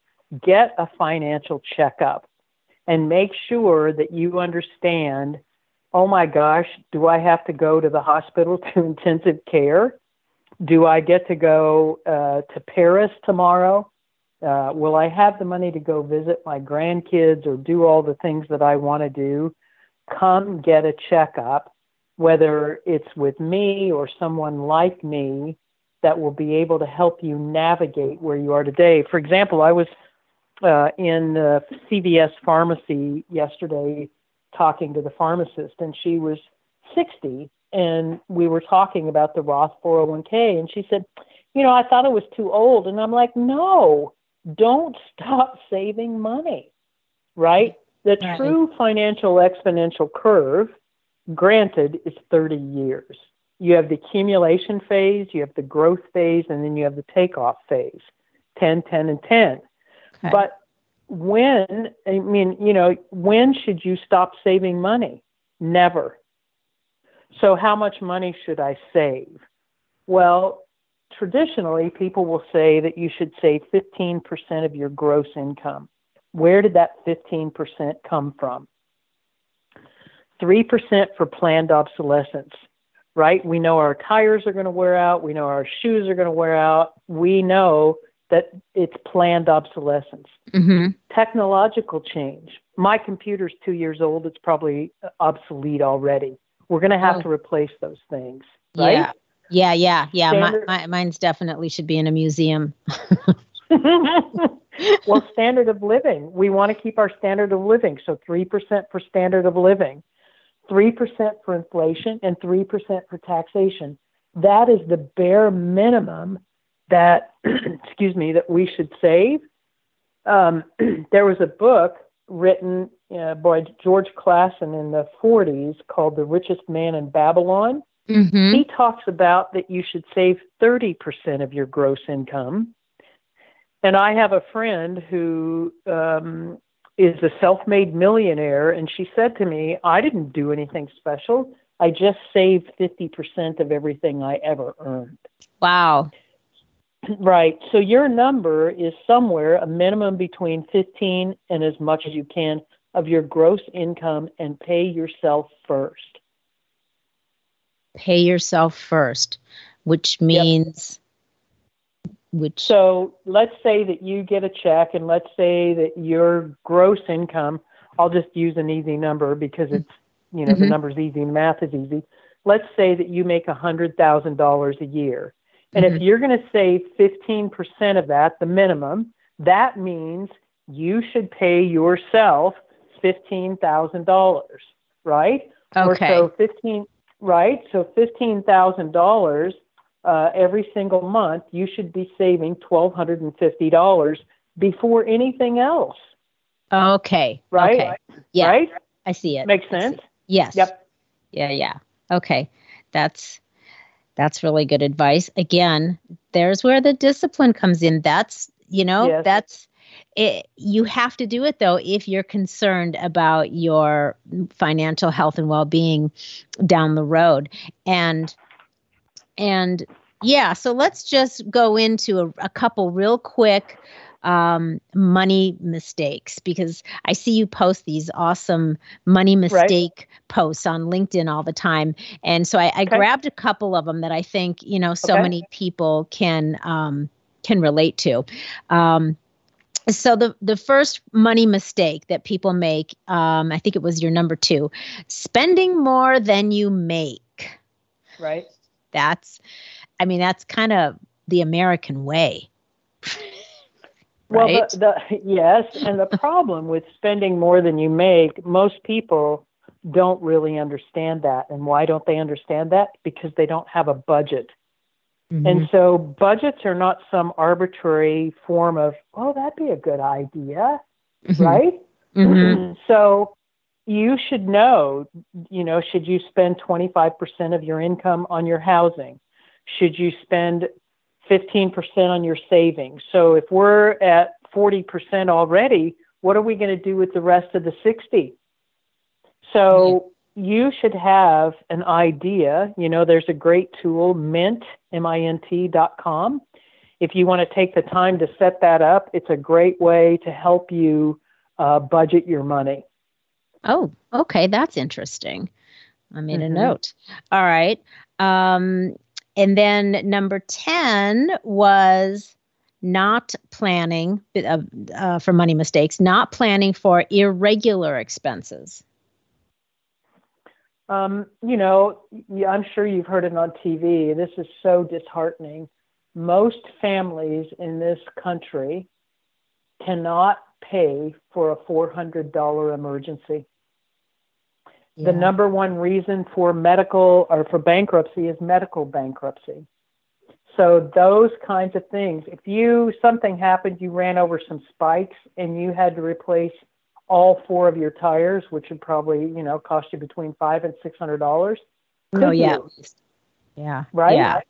get a financial checkup and make sure that you understand, oh my gosh, do I have to go to the hospital to intensive care? Do I get to go uh, to Paris tomorrow? Uh, will I have the money to go visit my grandkids or do all the things that I want to do? Come get a checkup, whether it's with me or someone like me that will be able to help you navigate where you are today. For example, I was uh, in the CVS pharmacy yesterday talking to the pharmacist, and she was 60, and we were talking about the Roth 401k, and she said, You know, I thought it was too old. And I'm like, No, don't stop saving money, right? The right. true financial exponential curve, granted, is 30 years. You have the accumulation phase, you have the growth phase, and then you have the takeoff phase 10, 10, and 10. Okay. But when, I mean, you know, when should you stop saving money? Never. So, how much money should I save? Well, traditionally, people will say that you should save 15% of your gross income. Where did that 15% come from? 3% for planned obsolescence, right? We know our tires are going to wear out. We know our shoes are going to wear out. We know that it's planned obsolescence. Mm-hmm. Technological change. My computer's two years old. It's probably obsolete already. We're going to have Oh. to replace those things, right? Yeah. Yeah, yeah, yeah. My, Standard- my, mine's definitely should be in a museum. well, standard of living. We want to keep our standard of living. So 3% for standard of living, 3% for inflation, and 3% for taxation. That is the bare minimum that, excuse me, that we should save. Um, there was a book written uh, by George Clason in the 40s called The Richest Man in Babylon Mm-hmm. he talks about that you should save 30% of your gross income. And I have a friend who um, is a self made millionaire, and she said to me, I didn't do anything special. I just saved 50% of everything I ever earned. Wow. Right. So your number is somewhere a minimum between 15 and as much as you can of your gross income and pay yourself first. Pay yourself first, which means, which, So let's say that you get a check, and let's say that your gross income, I'll just use an easy number because it's, you know, the Mhm. number's easy and math is easy. Let's say that you make $100,000 a year. And if Mhm. you're going to save 15% of that, the minimum, that means you should pay yourself $15,000, right? Or okay. so 15, right? So $15,000 uh, every single month, you should be saving $1,250 before anything else, okay. right? Okay. Yeah. Right? I see it. Makes sense? it. Yes. Yep. Yeah, yeah. Okay. That's that's really good advice. Again, there's where the discipline comes in. That's, you know, Yes. that's it, you have to do it though if you're concerned about your financial health and well-being down the road. And and yeah, so let's just go into a, a couple real quick um, money mistakes because I see you post these awesome money mistake posts on LinkedIn all the time. And so I, I Okay. grabbed a couple of them that I think, you know, so Okay. many people can um, can relate to. Um, so the the first money mistake that people make, um, I think it was your number two, spending more than you make. Right? That's, I mean, that's kind of the American way. Well, right? the, the, yes, and the problem with spending more than you make, most people don't really understand that. And why don't they understand that? Because they don't have a budget. Mm-hmm. And so budgets are not some arbitrary form of, oh, that'd be a good idea, Mhm. right? Mhm. So you should know, you know, should you spend 25% of your income on your housing? Should you spend 15% on your savings? So if we're at 40% already, what are we going to do with the rest of the 60? So you should have an idea. You know, there's a great tool, Mint, M-I-N-T dot com. If you want to take the time to set that up, it's a great way to help you uh, budget your money. Oh, okay, that's interesting. I made a Mhm. note. All right. Um, and then number 10 was not planning uh, uh, for money mistakes, not planning for irregular expenses. Um, you know, yeah, I'm sure you've heard it on TV. This is so disheartening. Most families in this country cannot pay for a $400 emergency. The number one reason for medical or for bankruptcy is medical bankruptcy. So those kinds of things. If you something happened, you ran over some spikes and you had to replace all four of your tires, which would probably you know cost you between five and six hundred dollars. No, yeah. you? Yeah. right? Yeah.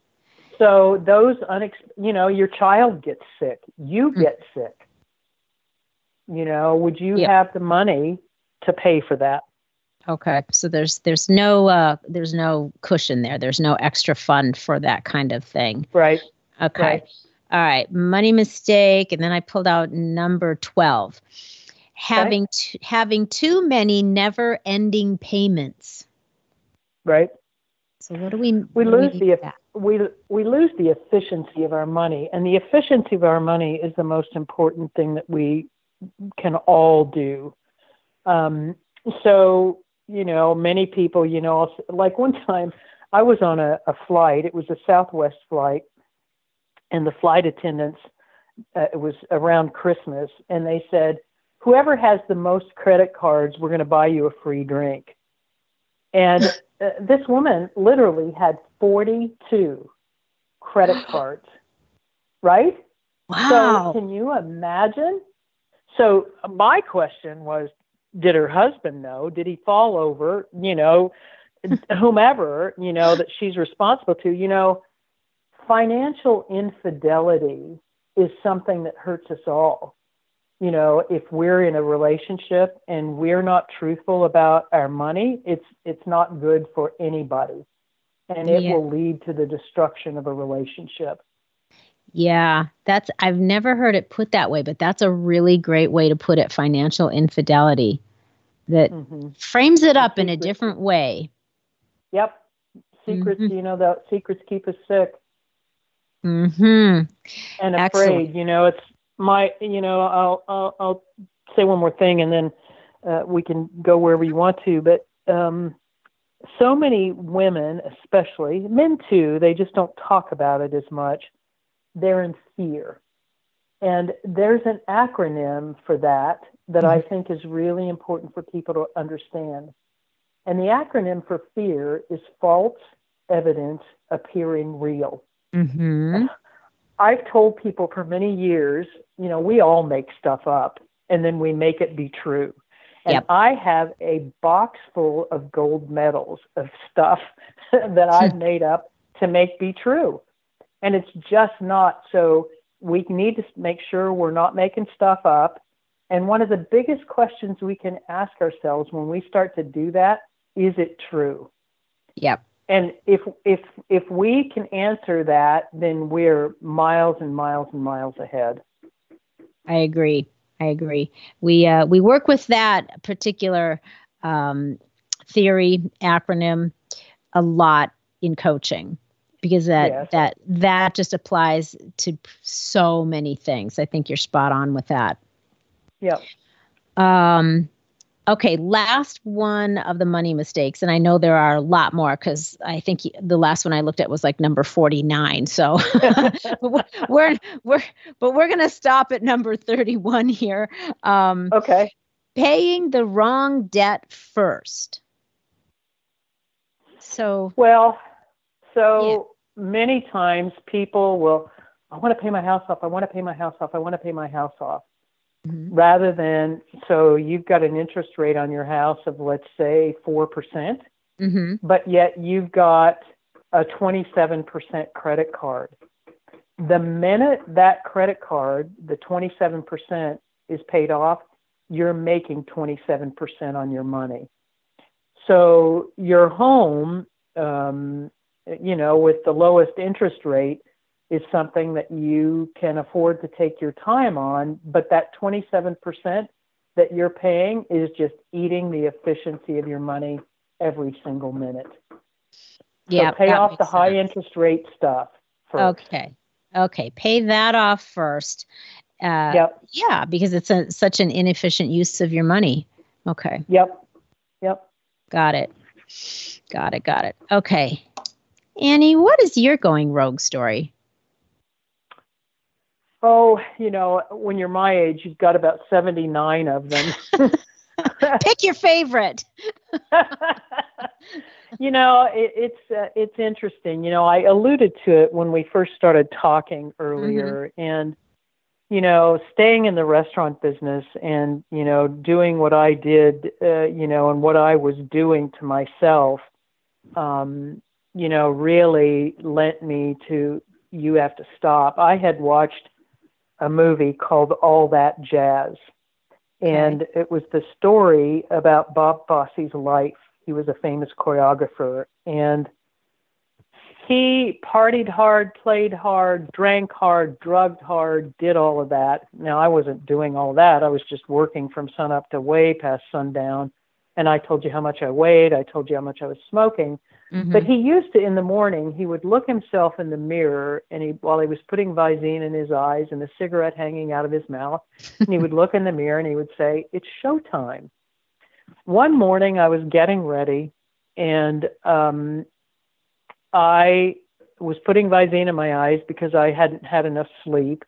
So those unex, you know, your child gets sick, you Mm. get sick. You know, would you Yeah. have the money to pay for that? Okay. So there's there's no uh there's no cushion there. There's no extra fund for that kind of thing. Right. Okay. Right. All right. Money mistake. And then I pulled out number 12. Having, t- having too many never ending payments. Right. So, what do we We lose mean the that? we we lose the efficiency of our money, and the efficiency of our money is the most important thing that we can all do. Um, so you know, many people, you know, like one time I was on a, a flight. It was a Southwest flight, and the flight attendants. Uh, it was around Christmas, and they said, "Whoever has the most credit cards, we're going to buy you a free drink." And uh, this woman literally had 42 credit cards, right? Wow. So can you imagine? So my question was, did her husband know? Did he fall over? You know, whomever you know that she's responsible to. You know, financial infidelity is something that hurts us all. You know, if we're in a relationship and we're not truthful about our money, it's it's not good for anybody, and it Yeah. will lead to the destruction of a relationship. Yeah, that's I've never heard it put that way, but that's a really great way to put it financial infidelity that hmm frames it up in a different way. Yep. Secrets, Mhm. you know, the secrets keep us sick Mm Mhm. and Excellent. afraid. You know, it's my, you know, I'll, I'll, I'll say one more thing and then uh, we can go wherever you want to. But um, so many women, especially men too, they just don't talk about it as much. They're in fear. And there's an acronym for that that I think is really important for people to understand. And the acronym for fear is false evidence appearing real. Mhm. I've told people for many years, you know, we all make stuff up and then we make it be true. And Yep. I have a box full of gold medals of stuff that I've made up to make be true. And it's just not. So we need to make sure we're not making stuff up. And one of the biggest questions we can ask ourselves when we start to do that is it true? Yep. And if if if we can answer that, then we're miles and miles and miles ahead. I agree. I agree. We uh, we work with that particular um, theory acronym a lot in coaching because that Yes. that that just applies to so many things. I think you're spot on with that. Yep. Um, okay, last one of the money mistakes, and I know there are a lot more because I think the last one I looked at was like number forty nine. So but we're we're but we're gonna stop at number thirty one here. Um, Okay. paying the wrong debt first. So Well, so many times people will, I want to pay my house off. I want to pay my house off. I want to pay my house off. Mhm. Rather than, so you've got an interest rate on your house of, let's say, 4%, mhm. but yet you've got a 27% credit card. The minute that credit card, the 27% is paid off, you're making 27% on your money. So your home, um, you know, with the lowest interest rate is something that you can afford to take your time on, but that 27% that you're paying is just eating the efficiency of your money every single minute. yeah, so pay off the makes high interest rate stuff first. Okay. Okay. Pay that off first. Uh, Yep. Yeah, because it's a, such an inefficient use of your money. Okay. Yep. Yep. Got it. Got it. Got it. Okay. Annie, what is your going rogue story? Oh, you know, when you're my age, you've got about 79 of them. Pick your favorite. you know, it, it's uh, it's interesting. You know, I alluded to it when we first started talking earlier, and you know, staying in the restaurant business and you know, doing what I did, uh, you know, and what I was doing to myself, um, you know, really lent me to you have to stop. I had watched a movie called All That Jazz. And it was the story about Bob Fosse's life. He was a famous choreographer. And he partied hard, played hard, drank hard, drugged hard, did all of that. Now I wasn't doing all that. I was just working from sun up to way past sundown. And I told you how much I weighed. I told you how much I was smoking. Mhm. But he used to in the morning, he would look himself in the mirror and he while he was putting Visine in his eyes and the cigarette hanging out of his mouth, and he would look in the mirror and he would say, It's showtime. One morning I was getting ready and um I was putting Visine in my eyes because I hadn't had enough sleep.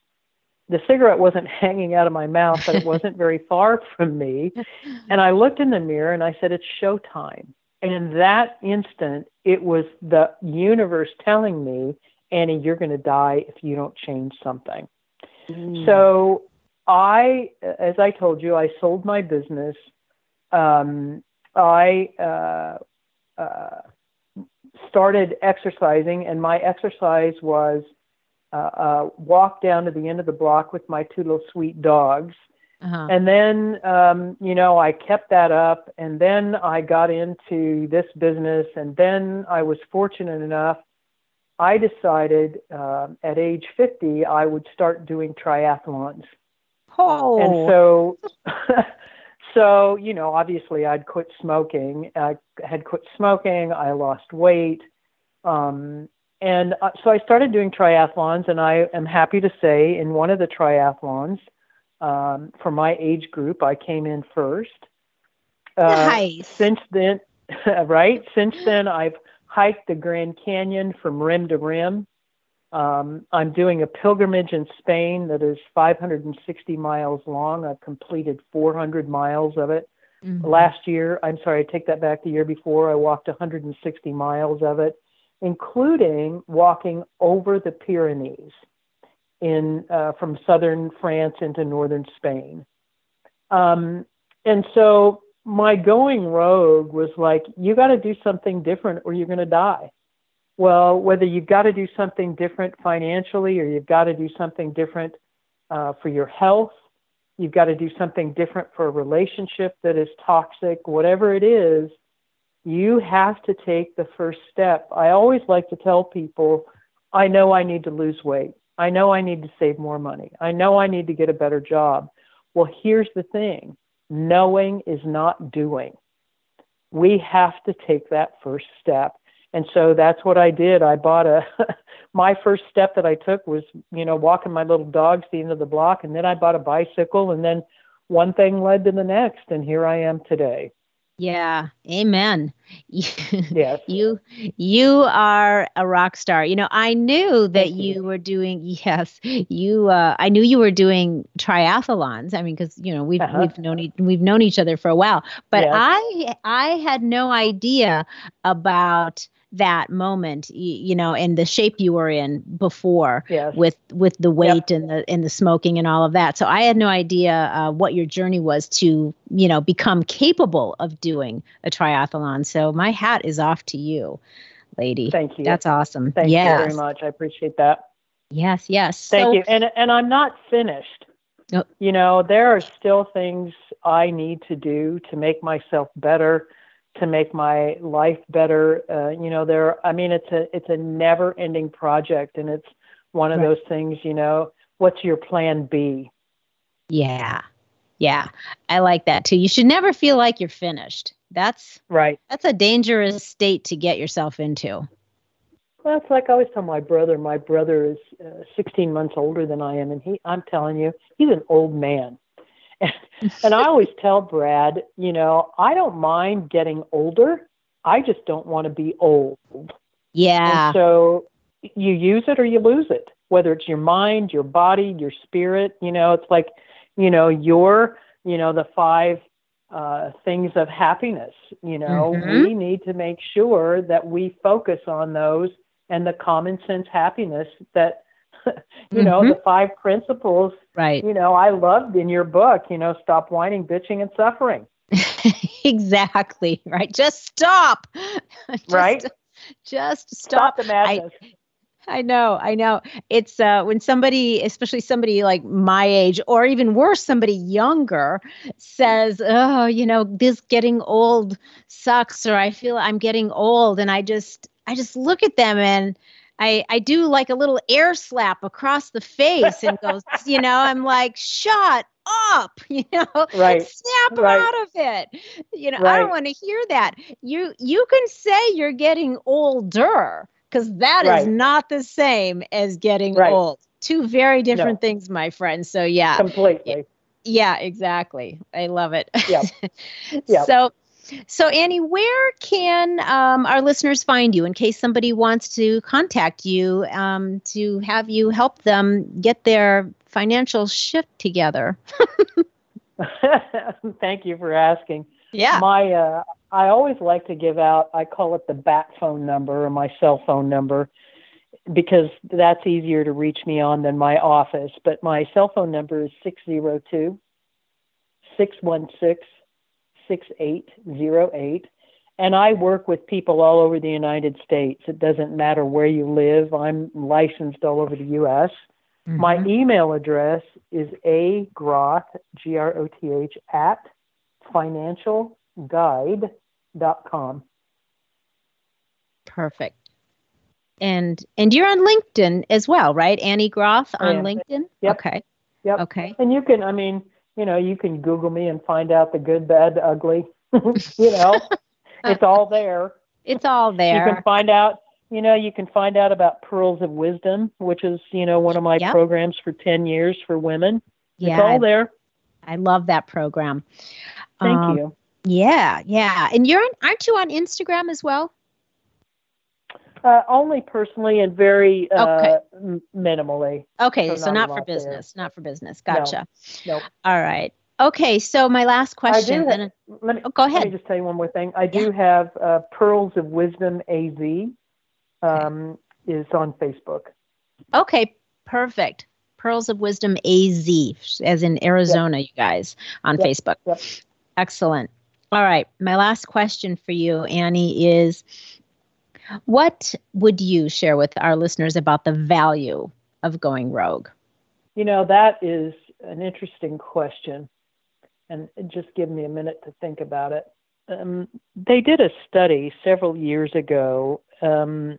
The cigarette wasn't hanging out of my mouth, but it wasn't very far from me. And I looked in the mirror and I said, It's showtime. And in that instant, it was the universe telling me, Annie, you're going to die if you don't change something. Mm. So I, as I told you, I sold my business. Um, I uh, uh, started exercising, and my exercise was uh, uh, walk down to the end of the block with my two little sweet dogs. Uh-huh. And then, um, you know, I kept that up, and then I got into this business, and then I was fortunate enough. I decided um at age 50 I would start doing triathlons. oh, And so, so you know, obviously, I'd quit smoking. I had quit smoking. I lost weight, um, and uh, so I started doing triathlons. And I am happy to say, in one of the triathlons, um, for my age group, I came in first. Uh, nice. Since then, right? Since then, I've hiked the Grand Canyon from rim to rim. Um, I'm doing a pilgrimage in Spain that is 560 miles long. I've completed 400 miles of it. Mhm. Last year, I'm sorry, I take that back. The year before, I walked 160 miles of it, including walking over the Pyrenees in uh, from southern France into northern Spain. Um, and so my going rogue was like, you got to do something different or you're going to die. Well, whether you've got to do something different financially or you've got to do something different uh, for your health, you've got to do something different for a relationship that is toxic, whatever it is, you have to take the first step. I always like to tell people, I know I need to lose weight. I know I need to save more money. I know I need to get a better job. Well, here's the thing knowing is not doing. We have to take that first step. And so that's what I did. I bought a, my first step that I took was, you know, walking my little dogs the end of the block. And then I bought a bicycle. And then one thing led to the next. And here I am today. Yeah. Amen. Yes. you you are a rock star you know i knew that Thank you. were doing yes you uh i knew you were doing triathlons i mean because you know we've Uh-huh. we've known e- we've known each other for a while but Yes. i i had no idea about that moment you know and the shape you were in before Yes. with with the weight and the and the smoking and all of that so i had no idea uh, what your journey was to you know become capable of doing a triathlon so my hat is off to you lady Thank you. that's awesome Thank yes you very much. I appreciate that. yes yes Thank so, you. And and I'm not finished. No. You know, there are still things I need to do to make myself better, to make my life better. Uh, you know, there. I mean, it's a it's a never-ending project, and it's one of Right. those things. You know, what's your plan B? yeah yeah i like that too you should never feel like you're finished that's Right. that's a dangerous state to get yourself into Well, it's like I always tell my brother. My brother is uh, 16 months older than I am, and he. I'm telling you, he's an old man. And I always tell Brad, you know, I don't mind getting older. I just don't want to be old. yeah And so you use it or you lose it, whether it's your mind, your body, your spirit. You know, it's like, you know, your, you know, the five uh, things of happiness. You know, Mhm. we need to make sure that we focus on those and the common sense happiness that, you know, the five principles. right You know, I loved in your book. You know, stop whining, bitching, and suffering. exactly right just stop Just- Right? just Stop stop, the madness. I know, I know. It's uh, when somebody, especially somebody like my age, or even worse, somebody younger, says, "Oh, you know, this getting old sucks," or "I feel I'm getting old," and I just, I just look at them and I, I do like a little air slap across the face and goes, you know, I'm like, shut up, you know, Right. snap Right. out of it. You know, I don't want to hear that. You you can say you're getting older because that is Right. not the same as getting Right. old. Two very different things, my friend. So yeah, Completely. yeah, exactly. I love it. Yeah. Yep. So, so Annie, where can um, our listeners find you in case somebody wants to contact you um, to have you help them get their financial shift together? Thank you for asking. Yeah. My, uh, I always like to give out. I call it the bat phone number or my cell phone number because that's easier to reach me on than my office. But my cell phone number is 602 616 6808. And I work with people all over the United States. It doesn't matter where you live. I'm licensed all over the U.S. My Mhm. email address is a groth, G R O T H, at financialguide.com. Perfect. And and you're on LinkedIn as well, right? Annie Groth on. LinkedIn. Yep. Okay. Yep. Okay. And you can, I mean, you know, you can Google me and find out the good, bad, the ugly. you know, it's all there. It's all there. You can find out, you know, you can find out about Pearls of Wisdom, which is, you know, one of my Yep. programs for 10 years for women. yeah. It's all there. I, I love that program. Thank Um, you. Yeah, yeah. And you're on, aren't you on Instagram as well? Uh, only personally and very uh, Okay. m- minimally. Okay, So so, not not for lot there. business, not for business. No. Gotcha. Nope. All right. Okay, so my last question. have- and- Let me, oh, go ahead. let me just tell you one more thing. I do have uh, Pearls of Wisdom AZ um, is on Facebook. Okay, perfect. Pearls of Wisdom AZ, as in Arizona, you guys, on Yep, Facebook. yep. Excellent. All right. My last question for you, Annie, is what would you share with our listeners about the value of going rogue? You know, that is an interesting question. And just give me a minute to think about it. Um, they did a study several years ago um,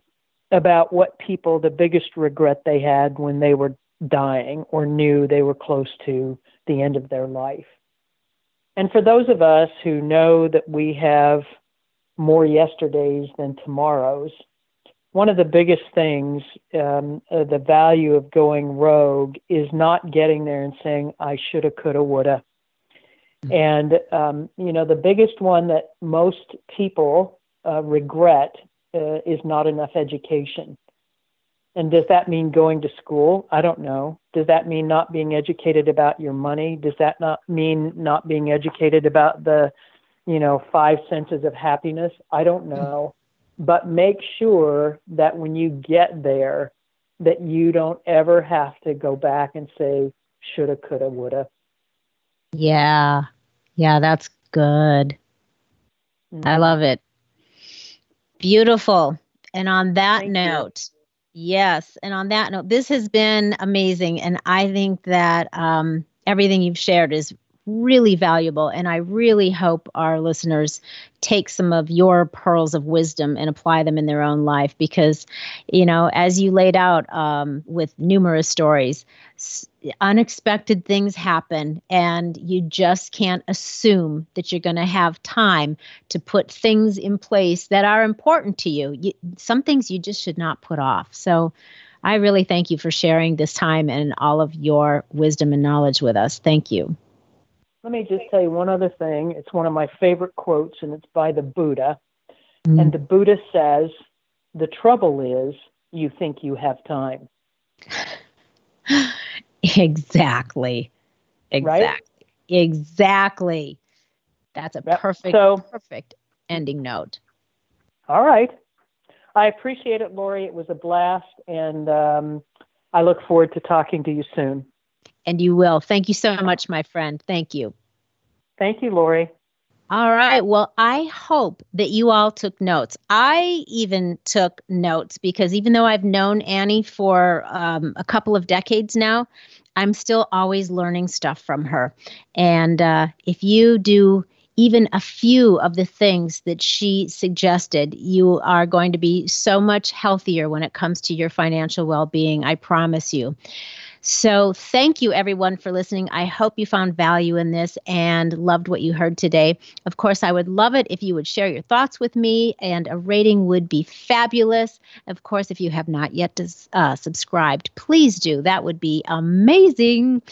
about what people, the biggest regret they had when they were dying or knew they were close to the end of their life. And for those of us who know that we have more yesterdays than tomorrows, one of the biggest things, um, uh, the value of going rogue, is not getting there and saying, I shoulda, coulda, woulda. And, um, you know, the biggest one that most people uh, regret uh, is not enough education. And does that mean going to school? I don't know. Does that mean not being educated about your money? Does that not mean not being educated about the, you know, five senses of happiness? I don't know. But make sure that when you get there, that you don't ever have to go back and say, shoulda, coulda, woulda. Yeah. Yeah, that's good. I love it. Beautiful. And on that Thank you. note, yes. And on that note, this has been amazing. And I think that um, everything you've shared is really valuable. And I really hope our listeners take some of your pearls of wisdom and apply them in their own life because, you know, as you laid out um, with numerous stories, s- unexpected things happen and you just can't assume that you're going to have time to put things in place that are important to you. you. Some things you just should not put off. So I really thank you for sharing this time and all of your wisdom and knowledge with us. Thank you. Let me just tell you one other thing. It's one of my favorite quotes, and it's by the Buddha. Mm. And the Buddha says, The trouble is, you think you have time. Exactly. Right? Exactly. Exactly. That's a Yep. perfect, So- perfect ending note. All right. I appreciate it, Lori. It was a blast, and um, I look forward to talking to you soon. And you will. Thank you so much, my friend. Thank you. Thank you, Lori. All right. Well, I hope that you all took notes. I even took notes because even though I've known Annie for um, a couple of decades now, I'm still always learning stuff from her. And uh, if you do even a few of the things that she suggested, you are going to be so much healthier when it comes to your financial well being. I promise you. So, thank you everyone for listening. I hope you found value in this and loved what you heard today. Of course, I would love it if you would share your thoughts with me, and a rating would be fabulous. Of course, if you have not yet uh, subscribed, please do. That would be amazing.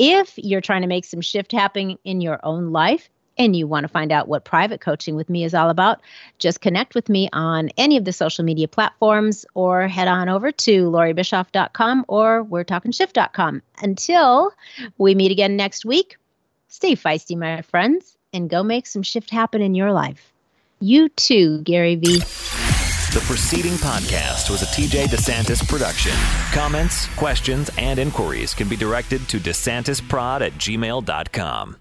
If you're trying to make some shift happening in your own life, and you want to find out what private coaching with me is all about, just connect with me on any of the social media platforms or head on over to lauriebischoff.com or we're talking shift.com. Until we meet again next week, stay feisty, my friends, and go make some shift happen in your life. You too, Gary Vee. The preceding podcast was a TJ DeSantis production. Comments, questions, and inquiries can be directed to DeSantisProd at gmail.com.